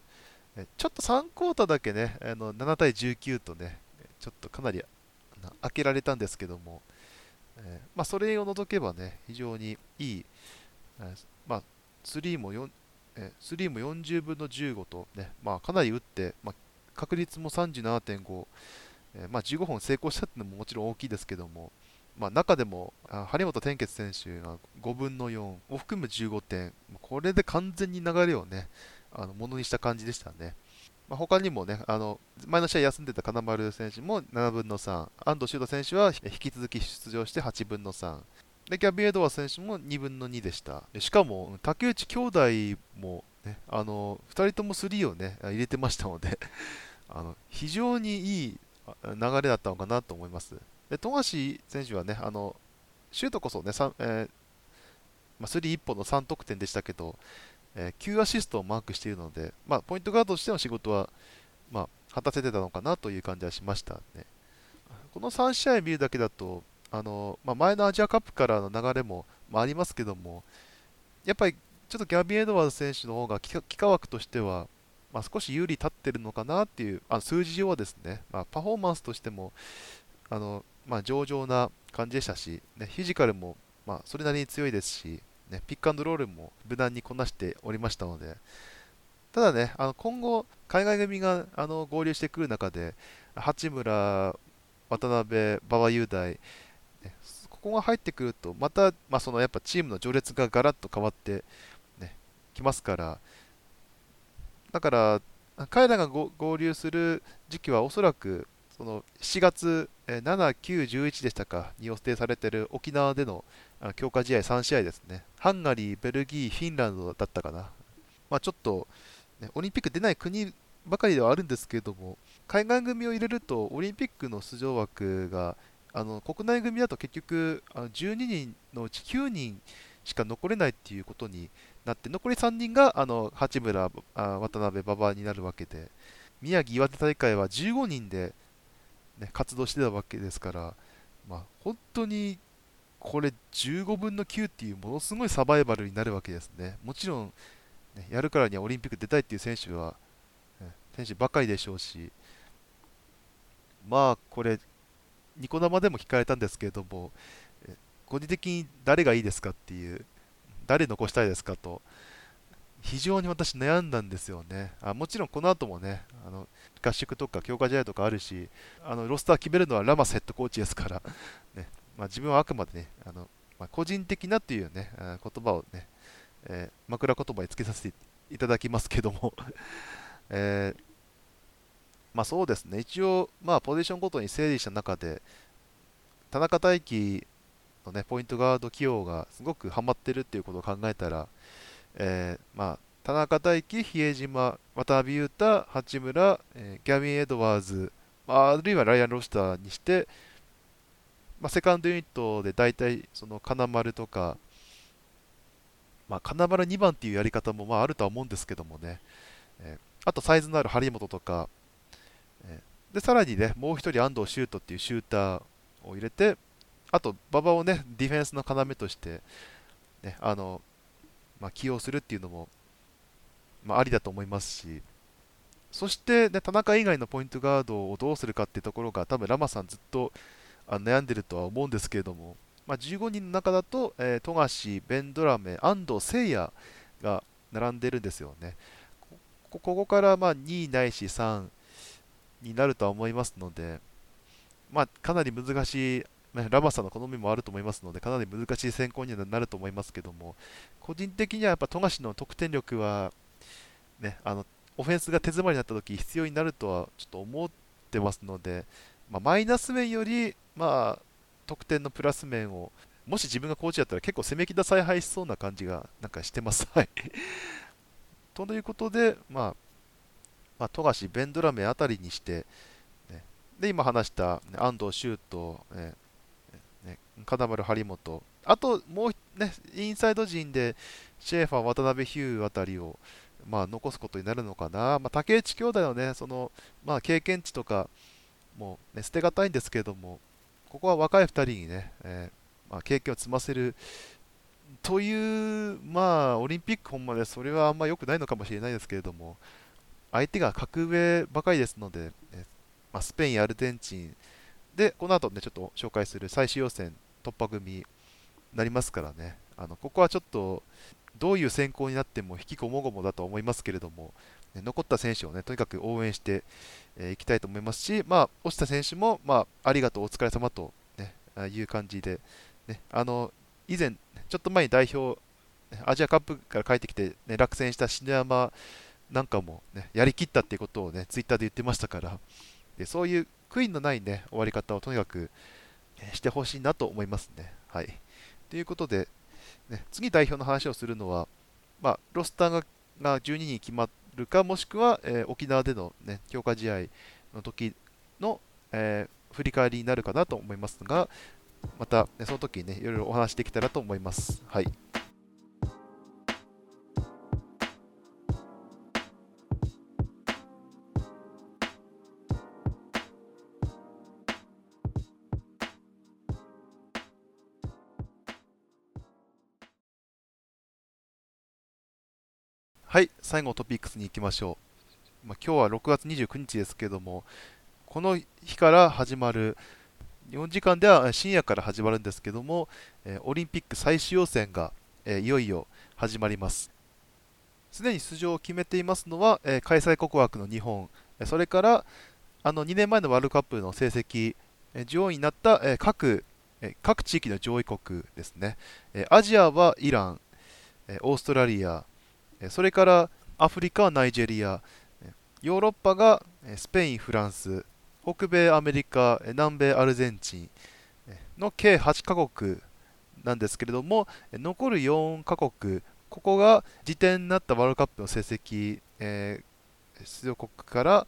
えちょっと3クォーターだけねあの7対19とねちょっとかなり開けられたんですけども、え、まあ、それを除けばね非常にいい、え、まあ、3も4、えー、も40分の15とね、まあ、かなり打って、まあ、確率も37.5、えまあ、15本成功したっていうのももちろん大きいですけども、まあ、中でも張本天傑選手が5分の4を含む15点、これで完全に流れをね、あのものにした感じでしたね。まあ、他にもね、あの前の試合休んでた金丸選手も7分の3、安藤修斗選手は引き続き出場して8分の3、でギャビエドワ選手も2分の2でした。しかも、竹内兄弟も、ね、あの2人とも3を、ね、入れてましたので あの非常にいい流れだったのかなと思います。で富樫選手はね、あのシュートこそね、えーまあ、3 1本の3得点でしたけど、えー、9アシストをマークしているので、まあ、ポイントガードとしての仕事は、まあ、果たせてたのかなという感じはしましたね。この3試合見るだけだと、あのまあ、前のアジアカップからの流れも、あ、りますけども、やっぱりちょっとギャビン・エドワーズ選手の方が幾何枠としては、まあ、少し有利立ってるのかなっていう、あ数字上はですね、まあ、パフォーマンスとしても、あのまあ、上々な感じでしたし、ね、フィジカルも、まあ、それなりに強いですし、ね、ピックアンドロールも無難にこなしておりましたので、ただね、あの今後、海外組があの合流してくる中で、八村、渡辺、馬場雄大、ここが入ってくると、また、まあ、そのやっぱチームの序列がガラッと変わってね、きますから、だから、彼らが合流する時期はおそらくその7月、7、9、11でしたかに予定されている沖縄での強化試合3試合ですね、ハンガリー、ベルギー、フィンランドだったかな、まあ、ちょっと、ね、オリンピック出ない国ばかりではあるんですけれども、海外組を入れるとオリンピックの出場枠があの国内組だと結局あの12人のうち9人しか残れないっていうことになって残り3人があの八村、あ渡辺、馬場になるわけで宮城、岩手大会は15人で、ね、活動してたわけですから、まあ、本当にこれ15分の9っていうものすごいサバイバルになるわけですね。もちろん、ね、やるからにはオリンピック出たいっていう選手は、ね、選手ばかりでしょうし、まあこれ、ニコ生でも聞かれたんですけれども、個人的に誰がいいですかっていう、誰残したいですかと、非常に私悩んだんですよね。あもちろんこの後もね、あの合宿とか強化試合とかあるし、あのロスター決めるのはラマスヘッドコーチですから、ねまあ、自分はあくまでね、あのまあ、個人的なっていうね、言葉をね、えー、枕言葉につけさせていただきますけども えー、まあそうですね、一応、まあ、ポジションごとに整理した中で、田中大輝のね、ポイントガード起用がすごくハマってるっていうことを考えたら、えー、まあ、田中大輝、比江島、渡辺裕太、八村、えー、ギャビン・エドワーズ、まあ、あるいはライアン・ロスターにして、まあ、セカンドユニットで大体その金丸とか、まあ、金丸2番っていうやり方もまああるとは思うんですけどもね、えー、あとサイズのある張本とか、でさらにねもう1人安藤シュートっていうシューターを入れてあと馬場をねディフェンスの要として、ねあのまあ、起用するっていうのも、まあ、ありだと思いますしそして、ね、田中以外のポイントガードをどうするかっていうところが多分ラマさんずっと悩んでるとは思うんですけれども、まあ、15人の中だと、えー、富樫、ベンドラメ、安藤聖也が並んでるんですよね。ここからまあ2位ないし3になるとは思いますので、まあ、かなり難しい、ラマさんの好みもあると思いますので、かなり難しい選考にはなると思いますけども、個人的にはやっぱ富樫の得点力は、ね、あのオフェンスが手詰まりになった時必要になるとはちょっと思ってますので、まあ、マイナス面より、まあ、得点のプラス面を、もし自分がコーチだったら結構攻めきだ采配しそうな感じがなんかしてます。はい。ということで、まあ、まあ、富樫、ベンドラメあたりにして、ね、で、今話した、ね、安藤修と、ねね、金丸、張本、あともう、ね、インサイド陣でシェーファー、渡辺ヒューあたりを、まあ、残すことになるのかな、まあ、竹内兄弟のね、その、まあ、経験値とか、も、ね、捨てがたいんですけれども、ここは若い2人にね、えー、まあ、経験を積ませるという、まあ、オリンピック本までそれはあんま良くないのかもしれないですけれども、相手が格上ばかりですので、ね、まあ、スペイン、アルゼンチン、で、この後ね、ちょっと紹介する最終予選突破組になりますからね、あのここはちょっと、どういう選考になっても引きこもごもだと思いますけれども、ね、残った選手をね、とにかく応援してい、えー、きたいと思いますし、まあ、落ちた選手も、まあ、ありがとう、お疲れ様と、ね、いう感じで、ね、あの以前、ちょっと前に代表、アジアカップから帰ってきて、ね、落選した篠山なんかも、ね、やりきったっていうことをね、ツイッターで言ってましたから、でそういう悔いのない、ね、終わり方をとにかく、してほしいなと思いますね。はい。ということで、ね、次代表の話をするのは、まあ、ロスターがが12人決まるか、もしくは、えー、沖縄での、ね、強化試合の時の、えー、振り返りになるかなと思いますが、また、ね、その時にね、いろいろお話できたらと思います。はい。はい、最後トピックスに行きましょう。まあ、今日は6月29日ですけども、この日から始まる、日本時間では深夜から始まるんですけども、え、オリンピック最終予選が、え、いよいよ始まります。すでに出場を決めていますのは、え、開催国枠の日本、それからあの2年前のワールドカップの成績、え上位になった、え各各地域の上位国ですね。えアジアはイラン、えオーストラリア、それからアフリカはナイジェリア、ヨーロッパがスペイン、フランス、北米アメリカ、南米アルゼンチンの計8カ国なんですけれども、残る4カ国、ここが時点になったワールドカップの成績、えー、出場国から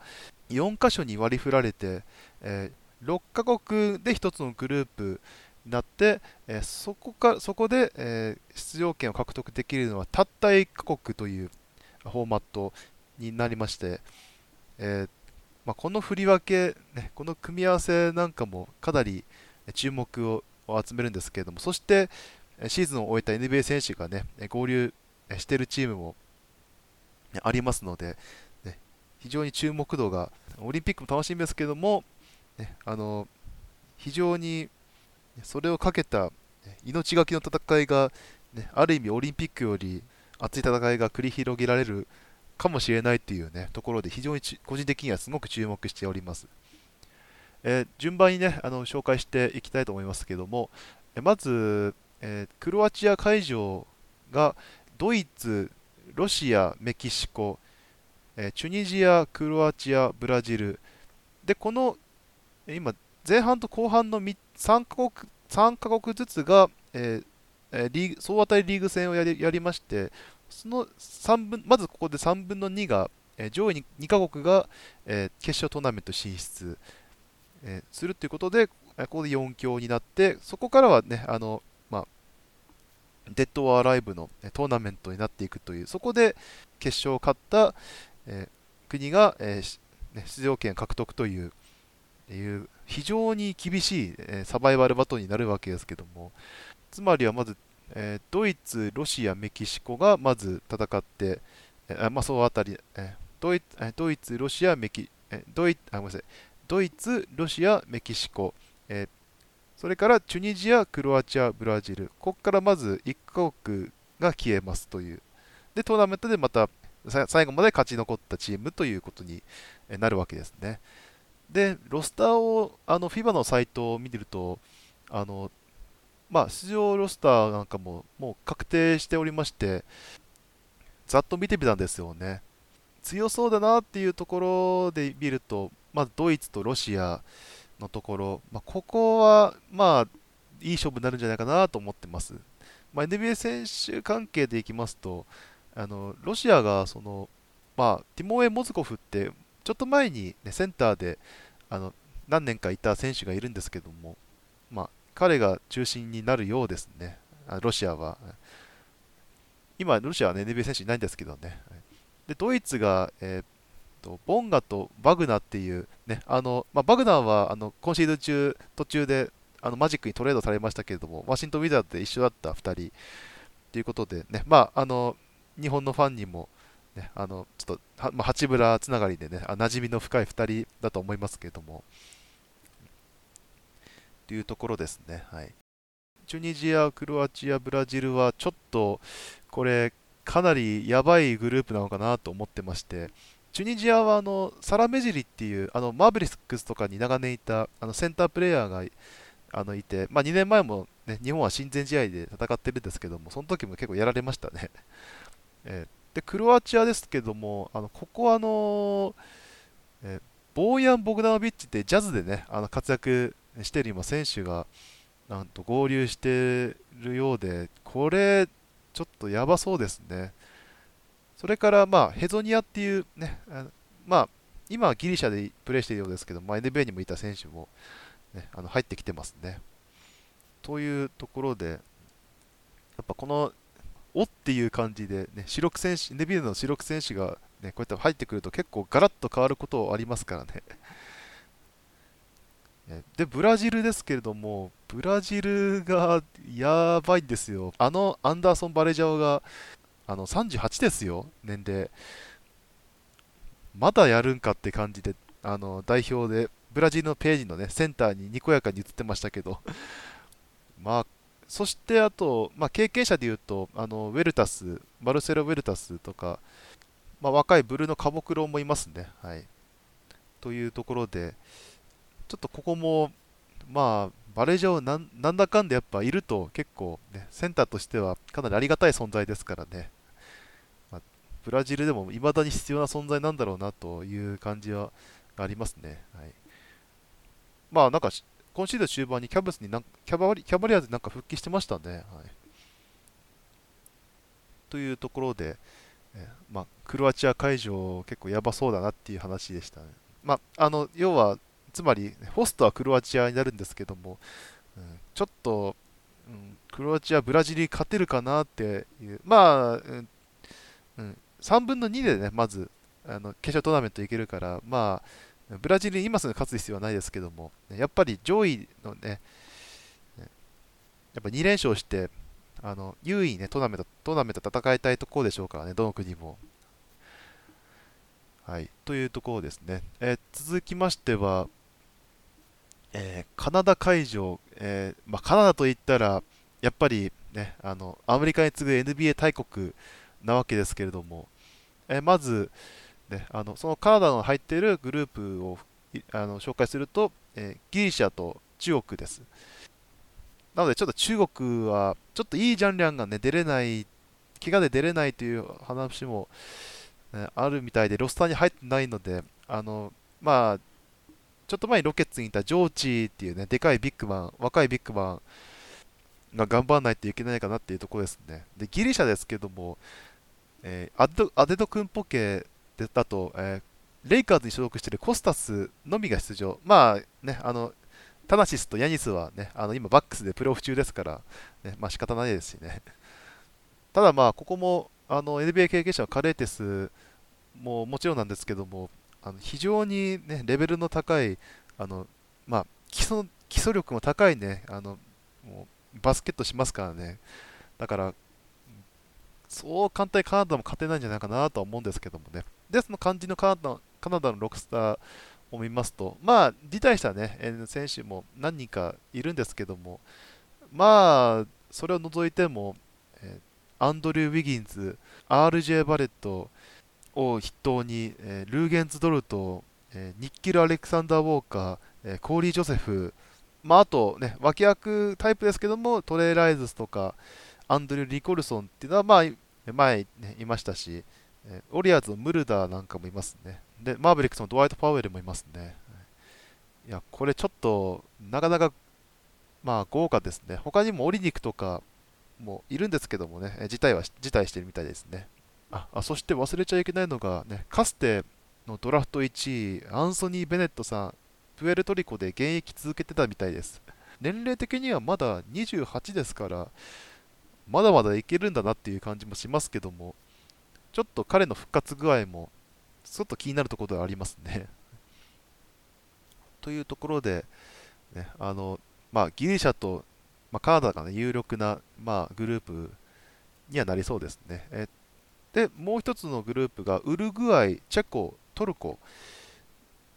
4箇所に割り振られて、えー、6カ国で1つのグループなって、えー、そこかそこで、えー、出場権を獲得できるのはたった1カ国というフォーマットになりまして、えまあ、この振り分け、ね、この組み合わせなんかもかなり注目を集めるんですけれども、そしてシーズンを終えた NBA 選手がね、合流しているチームもありますので、ね、非常に注目度が、オリンピックも楽しみですけども、ね、あの非常にそれをかけた命がけの戦いが、ね、ある意味オリンピックより熱い戦いが繰り広げられるかもしれないという、ね、ところで非常に個人的にはすごく注目しております。えー、順番にねあの紹介していきたいと思いますけども、えまず、えー、クロアチア会場がドイツ、ロシア、メキシコ、えー、チュニジア、クロアチア、ブラジルでこの今前半と後半の3カ国 ,3 カ国ずつが、えー、リーグ総当たりリーグ戦をやりやりましてその3分まずここで3分の2が、えー、上位に2カ国が、えー、決勝トーナメント進出、えするということで、ここで4強になって、そこからはね、あのまあ、デッド・オア・ライブのトーナメントになっていくという、そこで決勝を勝った、え国が、えね、出場権獲得といういう非常に厳しい、えサバイバルバトルになるわけですけども、つまりはまず、えドイツ、ロシア、メキシコがまず戦って、えまあ、そのあたり、えドイドイツ、ロシア、メキ、えドイあごめんなさいドイツ、ロシア、メキシコ、え、それからチュニジア、クロアチア、ブラジル、ここからまず1カ国が消えますという、でトーナメントでまた最後まで勝ち残ったチームということになるわけですね。で、ロスターを、あの FIBA のサイトを見てると、あのまあ、出場ロスターなんかももう確定しておりまして、ざっと見てみたんですよね。強そうだなっていうところで見ると、まずドイツとロシアのところ、まあ、ここは、まあ、いい勝負になるんじゃないかなと思ってます。まあ、NBA 選手関係でいきますと、あのロシアがその、まあ、ティモエ・モズコフって、ちょっと前に、ね、センターであの何年かいた選手がいるんですけども、まあ、彼が中心になるようですね、ロシアは。今、ロシアは、ね、NBA 選手いないんですけどね。でドイツが、えーとボンガとバグナっていう、ねあのまあ、バグナーはあの今シーズン中途中であのマジックにトレードされましたけれども、ワシントン・ウィザードで一緒だった2人ということで、ねまあ、あの日本のファンにも、ね、あのちょっと、まあ、八村つながりでね、馴染みの深い2人だと思いますけれども、というところですね。はい、チュニジア、クロアチア、ブラジルはちょっとこれ、かなりやばいグループなのかなと思ってまして、チュニジアはあのサラ・メジリっていうあのマーベリックスとかに長年いたあのセンタープレーヤーがあのいて、まあ、2年前も、ね、日本は親善試合で戦ってるんですけども、その時も結構やられましたね。えー、でクロアチアですけども、あのここはあのえ、ボーヤン・ボグダノビッチってジャズでねあの活躍している今選手がなんと合流しているようで、これ、ちょっとやばそうですね。それから、まあ、ヘゾニアっていうね、まあ、今はギリシャでプレーしているようですけど、まあ、NBA にもいた選手も、ね、あの入ってきてますね。というところで、やっぱこの、おっていう感じで、ね、主力選手、NBA の主力選手が、ね、こうやって入ってくると結構ガラッと変わることありますからね。で、ブラジルですけれども、ブラジルがやばいんですよ。あのアンダーソン・バレジャオがあの38ですよ、年齢。まだやるんかって感じで、あの代表で、ブラジルのページの、ね、センターににこやかに映ってましたけど、まあ、そしてあと、まあ、経験者でいうと、あのウェルタス、マルセロ・ウェルタスとか、まあ、若いブルーのカボクロもいますね。はい、というところで、ちょっとここも、まあ、バレージャーなんなんだかんだやっぱいると結構、ね、センターとしてはかなりありがたい存在ですからね。ブラジルでも未だに必要な存在なんだろうなという感じはありますね。はい、まあなんか今シーズン終盤にキャブスになんキャバリキャバリアーズになんか復帰してましたね。はい、というところで、えまあ、クロアチア会場結構やばそうだなっていう話でしたね。まあ、あの要は、つまり、ホストはクロアチアになるんですけども、うん、ちょっと、うん、クロアチア、ブラジルに勝てるかなっていう、まあ、うんうん、3分の2でね、まずあの決勝トーナメントいけるから、まあ、ブラジルに今すぐ勝つ必要はないですけども、やっぱり上位のね、やっぱ2連勝して、あの優位に、ね、トーナメントトーナメント戦いたいところでしょうからね、どの国も。はい、というところですね。えー、続きましては、えー、カナダ会場、えー、まあ、カナダといったら、やっぱり、ね、あのアメリカに次ぐ NBA 大国なわけですけれども、えまず、ね、あのそのカナダの入っているグループをあの紹介すると、えギリシャと中国です。なので、ちょっと中国は、ちょっといいジャンリャンが、ね、出れない、怪我で出れないという話も、ね、あるみたいで、ロスターに入ってないので、あのまあ、ちょっと前にロケッツにいたジョーチーっていうね、でかいビッグマン、若いビッグマンが頑張らないといけないかなっていうところですね。で、ギリシャですけども、えー、アデドアデド君ポケだと、えー、レイカーズに所属しているコスタスのみが出場。まあね、あの、タナシスとヤニスはね、あの今バックスでプレーオフ中ですから、ね、まあ仕方ないですしね。ただまあ、ここもあの NBA 経験者のカレーテスももちろんなんですけども、あの非常に、ね、レベルの高い、あのまあ、基礎基礎力も高いね、あのもうバスケットしますからね。だから、そう簡単にカナダも勝てないんじゃないかなとは思うんですけどもね。で、その肝心のカナダカナダのロックスターを見ますと、まあ、辞退したね、選手も何人かいるんですけども、まあ、それを除いても、えアンドリュー・ウィギンズ、RJ バレットを筆頭に、えルーゲンズ・ドルト、えニキール・アレクサンダー・ウォーカー、えコーリー・ジョセフ、まあ、あと、ね、脇役タイプですけども、トレイ・ライルズとか、アンドリュー・ニコルソンっていうのは、まあ、前、ね、いましたし、えオリアーズのムルダーなんかもいますね。で、マーベリックスのドワイト・パウエルもいますね。いや、これちょっと、なかなか、まあ、豪華ですね。他にもオリニクとかもいるんですけどもね、辞退は、辞退してるみたいですね。ああそして忘れちゃいけないのが、ね、かつてのドラフト1位、アンソニー・ベネットさん、プエルトリコで現役続けてたみたいです。年齢的にはまだ28ですから、まだまだいけるんだなっていう感じもしますけども、ちょっと彼の復活具合もちょっと気になるところではありますね。というところで、ね、あのまあ、ギリシャと、まあ、カナダが、ね、有力な、まあ、グループにはなりそうですね。えで、もう一つのグループがウルグアイ、チェコ、トルコ。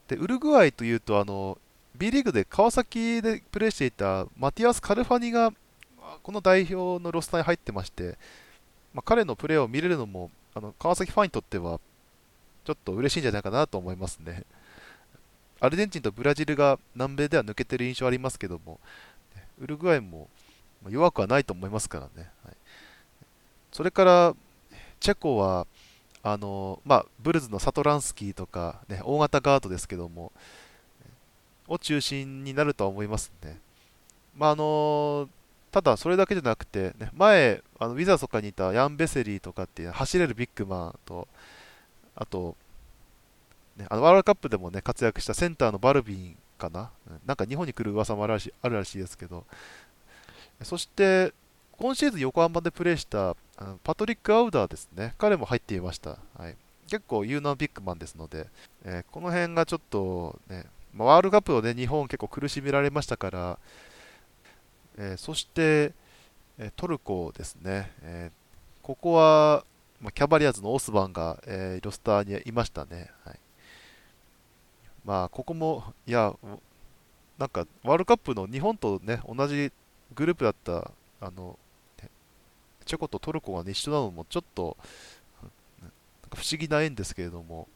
でウルグアイというとあの、B リーグで川崎でプレーしていたマティアス・カルファニがこの代表のロスターに入ってまして、まあ、彼のプレーを見れるのもあの川崎ファンにとってはちょっと嬉しいんじゃないかなと思いますね。アルゼンチンとブラジルが南米では抜けてる印象ありますけども、ウルグアイも弱くはないと思いますからね。はい、それから、チェコは、あのまあ、ブルズのサトランスキーとか、ね、大型ガードですけども、を中心になるとは思いますね。まああのただ、それだけじゃなくて、ね、前、あのウィザーズとかにいたヤン・ベセリーとかっていう走れるビッグマンと、あと、ね、あのワールドカップでも、ね、活躍したセンターのバルビンかな、なんか日本に来る噂もあるらしいあるらしいですけど、そして、今シーズン横浜でプレーしたあのパトリック・アウダーですね、彼も入っていました。はい、結構有能ビッグマンですので、えー、この辺がちょっとね、まあ、ワールドカップをね、日本結構苦しめられましたから、えー、そして、えトルコですね、えここはま、キャバリアーズのオスバンが、え、ロスターにいましたね。はい、まあ、ここも、いや、なんか、ワールドカップの日本とね、同じグループだった、あの、チェコとトルコが、一緒なのも、ちょっと、不思議な縁ですけれども、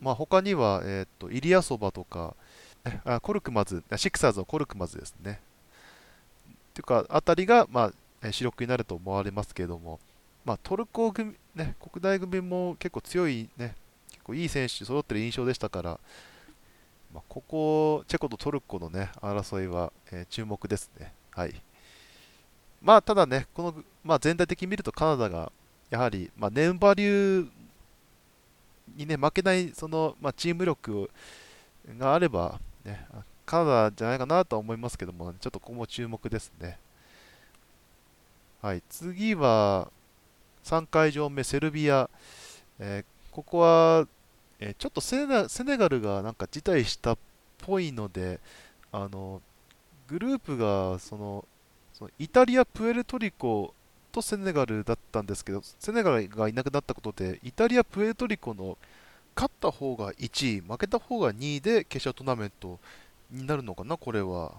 まあ、他には、えっ、ー、と、イリアソバとか、あコルクマズ、シクサーズのコルクマズですね。っていうか、あたりが、まあ、主力になると思われますけれども、まあ、トルコ組、ね、国大組も結構強い、ね、結構いい選手揃ってる印象でしたから、まあ、ここ、チェコとトルコの、ね、争いは、えー、注目ですね。はい。まあ、ただね、この、まあ、全体的に見るとカナダが、やはり、まあ、ネンバリューに、ね、負けないその、まあ、チーム力があれば、ね、カナダじゃないかなと思いますけども、ちょっとここも注目ですね。はい、次は3会場目、セルビア。えー、ここは、えー、ちょっとセネガルがなんか辞退したっぽいので、あのグループがそのそのイタリア、プエルトリコとセネガルだったんですけど、セネガルがいなくなったことで、イタリア、プエルトリコの勝った方が1位、負けた方が2位で決勝トーナメントになるのかな、これは。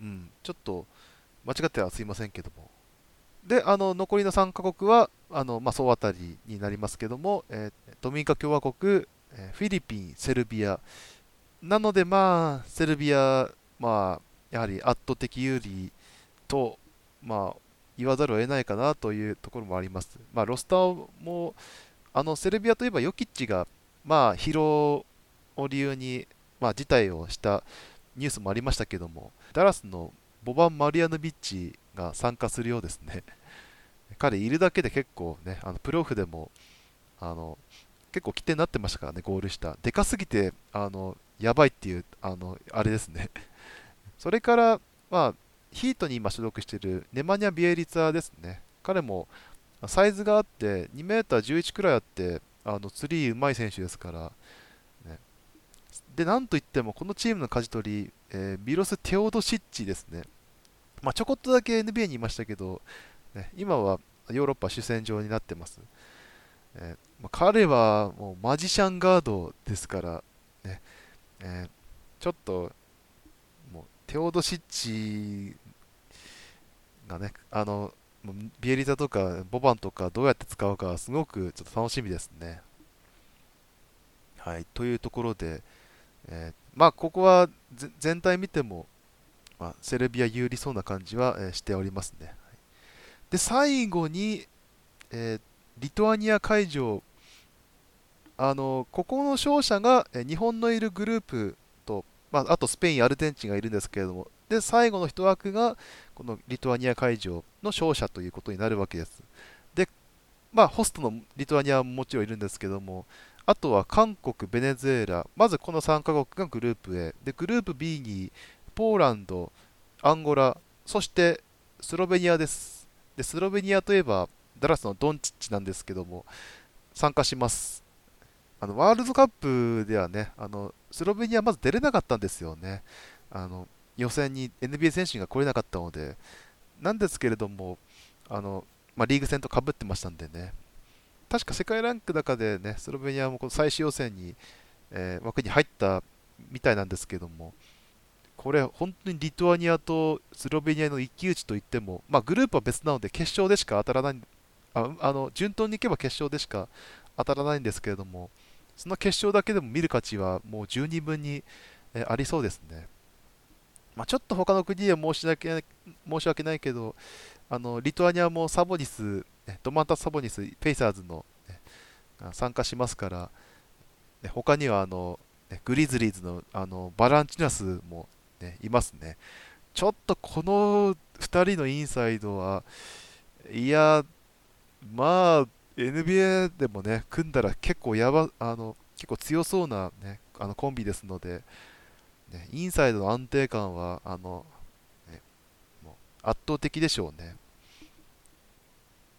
うん、ちょっと間違ってはすいませんけども。で、あの残りの3カ国は、あのまあ、総当たりになりますけども、えー、ドミニカ共和国、フィリピン、セルビア。なので、まあ、セルビア、まあ、やはり圧倒的有利と、まあ、言わざるを得ないかなというところもあります。まあ、ロスターも、あのセルビアといえばヨキッチが、まあ、疲労を理由に、まあ、辞退をしたニュースもありましたけども、ダラスのボバン・マリアノビッチが参加するようですね。彼いるだけで結構ね、あのプロオフでもあの結構規定になってましたからね、ゴール下。でかすぎて、あのやばいっていう、あのあれですね。それから、まあ、ヒートに今所属しているネマニャ・ビエリツァですね。彼もサイズがあって、2 m 11くらいあって、あのツリーうまい選手ですから、で、なんといっても、このチームの舵取り、えー、ビロス・テオドシッチですね。まあ、ちょこっとだけ NBA にいましたけど、ね、今はヨーロッパ主戦場になってます。えー、まあ、彼はもうマジシャンガードですから、ねえー、ちょっともうテオドシッチがね、あのビエリザとかボバンとかどうやって使うかすごくちょっと楽しみですね。はい、というところで、えー、まあここは全体見ても、まあ、セルビア有利そうな感じは、えー、しておりますね。で最後に、えー、リトアニア会場あのここの勝者が、え日本のいるグループと、まあ、あとスペイン、アルゼンチンがいるんですけれども、で最後の1枠がこのリトアニア会場の勝者ということになるわけです。で、まあ、ホストのリトアニアももちろんいるんですけども、あとは韓国、ベネズエラ、まずこの3カ国がグループ A、でグループ B にポーランド、アンゴラ、そしてスロベニアです。でスロベニアといえばダラスのドンチッチなんですけども、参加します。あのワールドカップではね、あのスロベニアまず出れなかったんですよね。あの予選に NBA 選手が来れなかったので、なんですけれども、あのまあ、リーグ戦とかぶってましたんでね、確か世界ランク高でね、スロベニアもこの最終予選に、えー、枠に入ったみたいなんですけども、これ、本当にリトアニアとスロベニアの一騎打ちといっても、まあ、グループは別なので決勝でしか当たらないああの順当にいけば決勝でしか当たらないんですけれども、その決勝だけでも見る価値はもう十二分に、えありそうですね。まあ、ちょっと他の国では申し訳ない申し訳ないけど、あのリトアニアもサボニス、ね、ドマンタ・サボニス、フェイサーズの、ね、参加しますから、ね、他にはあの、ね、グリズリーズのあのバランチナスも、ね、いますね。ちょっとこの2人のインサイドは、いや、まあ、NBA でもね、組んだら結構やば、あの、結構強そうなね、あのコンビですので、ね、インサイドの安定感は、あの、ね、もう圧倒的でしょうね。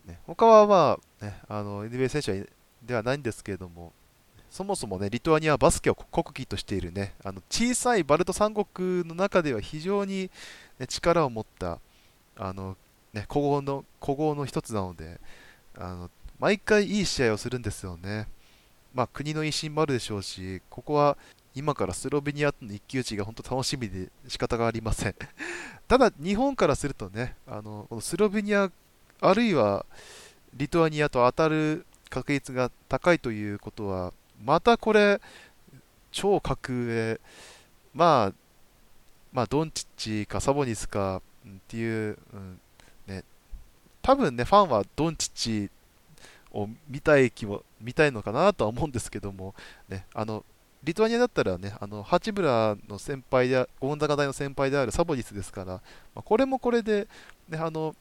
ね他はまあ、ね、あの NBA 選手ではないんですけれども、そもそもね、リトアニアはバスケを国技としているね、あの小さいバルト三国の中では非常に、ね、力を持った、あの、ね、古豪の、古豪の一つなので、あの、毎回いい試合をするんですよね。まあ、国の威信もあるでしょうし、ここは今からスロベニアとの一騎打ちが本当楽しみで仕方がありませんただ、日本からするとね、あのこのスロベニア、あるいはリトアニアと当たる確率が高いということは、またこれ、超格上、まあ、まあ、ドンチッチかサボニスかっていう、うんね、多分ね、ファンはドンチッチを見たい気も見たいのかなとは思うんですけども、ね、あのリトアニアだったらね、あの八村の先輩で、ゴンザガ大の先輩であるサボニスですから、まあ、これもこれで、ね、あの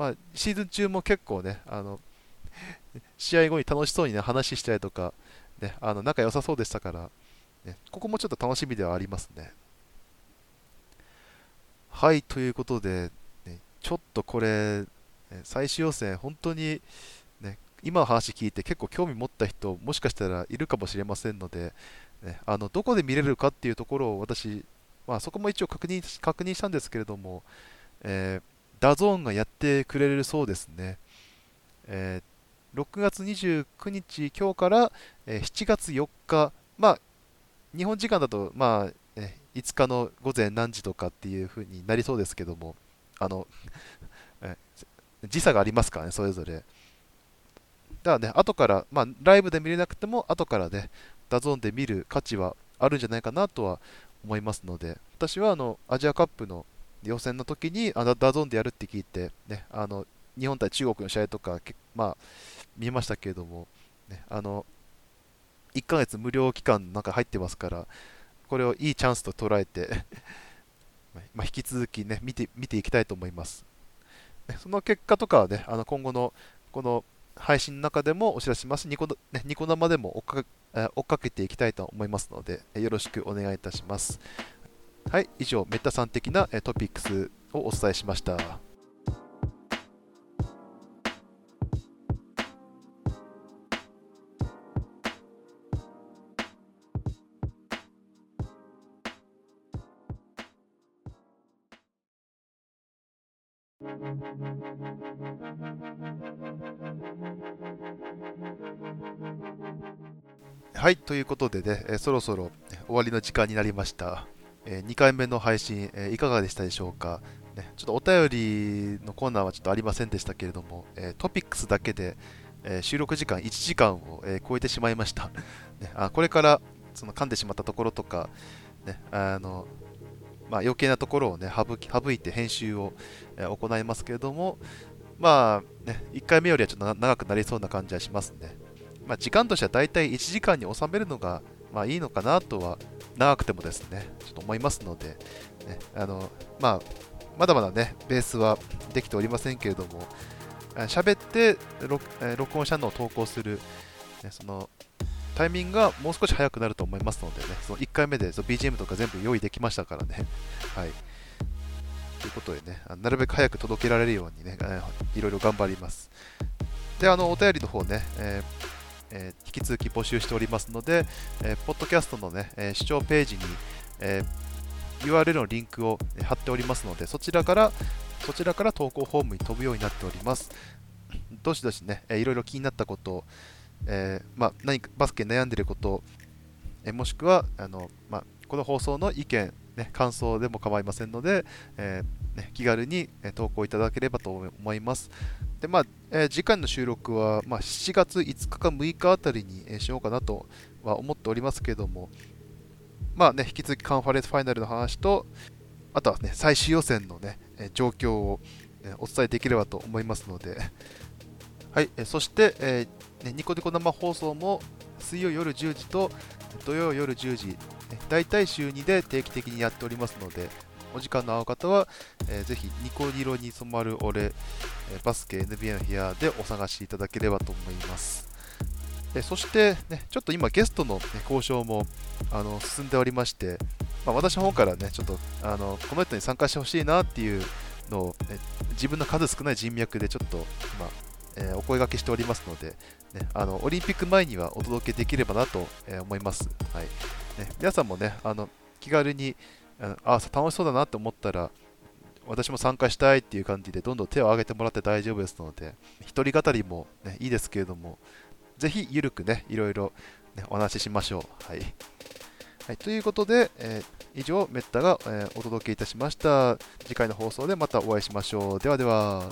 まあ、シーズン中も結構ね、あの試合後に楽しそうに、ね、話したりとか、ね、あの仲良さそうでしたから、ね、ここもちょっと楽しみではありますね。はい、ということで、ね、ちょっとこれ、最終予選、本当に、ね、今の話聞いて結構興味持った人、もしかしたらいるかもしれませんので、ね、あのどこで見れるかっていうところを私、まあ、そこも一応確認確認したんですけれども、えー、ダゾーンがやってくれるそうですね。えー、6月29日、今日から、えー、7月4日、まあ、日本時間だと、まあ、えー、5日の午前何時とかっていう風になりそうですけども、あの、え時差がありますからね、それぞれ。だからね、後から、まあ、ライブで見れなくても、後からね、ダゾーンで見る価値はあるんじゃないかなとは思いますので、私はあのアジアカップの予選の時にあのダゾーンでやるって聞いて、ね、あの日本対中国の試合とか、まあ、見ましたけれども、ね、あの1ヶ月無料期間なんか入ってますから、これをいいチャンスと捉えて ま引き続きね見て見ていきたいと思います。その結果とかはね、あの今後のこの配信の中でもお知らせします。ニコ,、ね、ニコ生でも追っかけていきたいと思いますので、よろしくお願いいたします。はい、以上、メッタさん的なトピックスをお伝えしました。はい、ということでね、そろそろ終わりの時間になりました。えー、2回目の配信、えー、いかがでしたでしょうか、ね、ちょっとお便りのコーナーはちょっとありませんでしたけれども、えトピックスだけで、え収録時間1時間を、え超えてしまいました。ね、あこれからその噛んでしまったところとか、ね、あのまあ、余計なところを、ね、省き省いて編集を、え行いますけれども、まあね、1回目よりはちょっと長くなりそうな感じはしますね。まあ、時間としてはだいたい1時間に収めるのが、まあ、いいのかなとは、長くてもですね、ちょっと思いますので、ね、あのまあ、まだまだね、ベースはできておりませんけれども、喋って録音したのを投稿する、ね、そのタイミングがもう少し早くなると思いますのでね、その1回目でその BGM とか全部用意できましたからね。はい。ということでね、なるべく早く届けられるようにね、いろいろ頑張ります。で、あの、お便りの方ね、えーえー、引き続き募集しておりますので、えー、ポッドキャストのね、えー、視聴ページに、え URL のリンクを貼っておりますので、そちらから、そちらから投稿フォームに飛ぶようになっております。どしどしね、えいろいろ気になったこと、えまあ、何かバスケ悩んでること、えもしくはあの、まあ、この放送の意見、ね、感想でも構いませんので、えね、気軽に投稿いただければと思います。で、まあ、えー、次回の収録は、まあ、7月5日か6日あたりに、しようかなとは思っておりますけども、まあね、引き続きカンファレンスファイナルの話と、あとはね、最終予選のね、状況を、お伝えできればと思いますので、はい、そして、えね、ニコニコ生放送も水曜夜10時と土曜夜10時、大体週2で定期的にやっておりますので、お時間の合う方は、えー、ぜひニコニロに染まる俺、え、バスケ NBA の部屋でお探しいただければと思います。そして、ね、ちょっと今ゲストの、ね、交渉もあの進んでおりまして、まあ、私の方からね、ちょっとあのこの人に参加してほしいなっていうのを、ね、自分の数少ない人脈でちょっと今、えー、お声がけしておりますので、ね、あのオリンピック前にはお届けできればなと、思います。はいね、皆さんもね、あの気軽にあ楽しそうだなって思ったら私も参加したいっていう感じでどんどん手を挙げてもらって大丈夫ですので一人語りも、ね、いいですけれどもぜひゆるくねいろいろ、ね、お話ししましょう。はい、はい、ということで、えー、以上メッタが、えー、お届けいたしました。次回の放送でまたお会いしましょう。ではでは。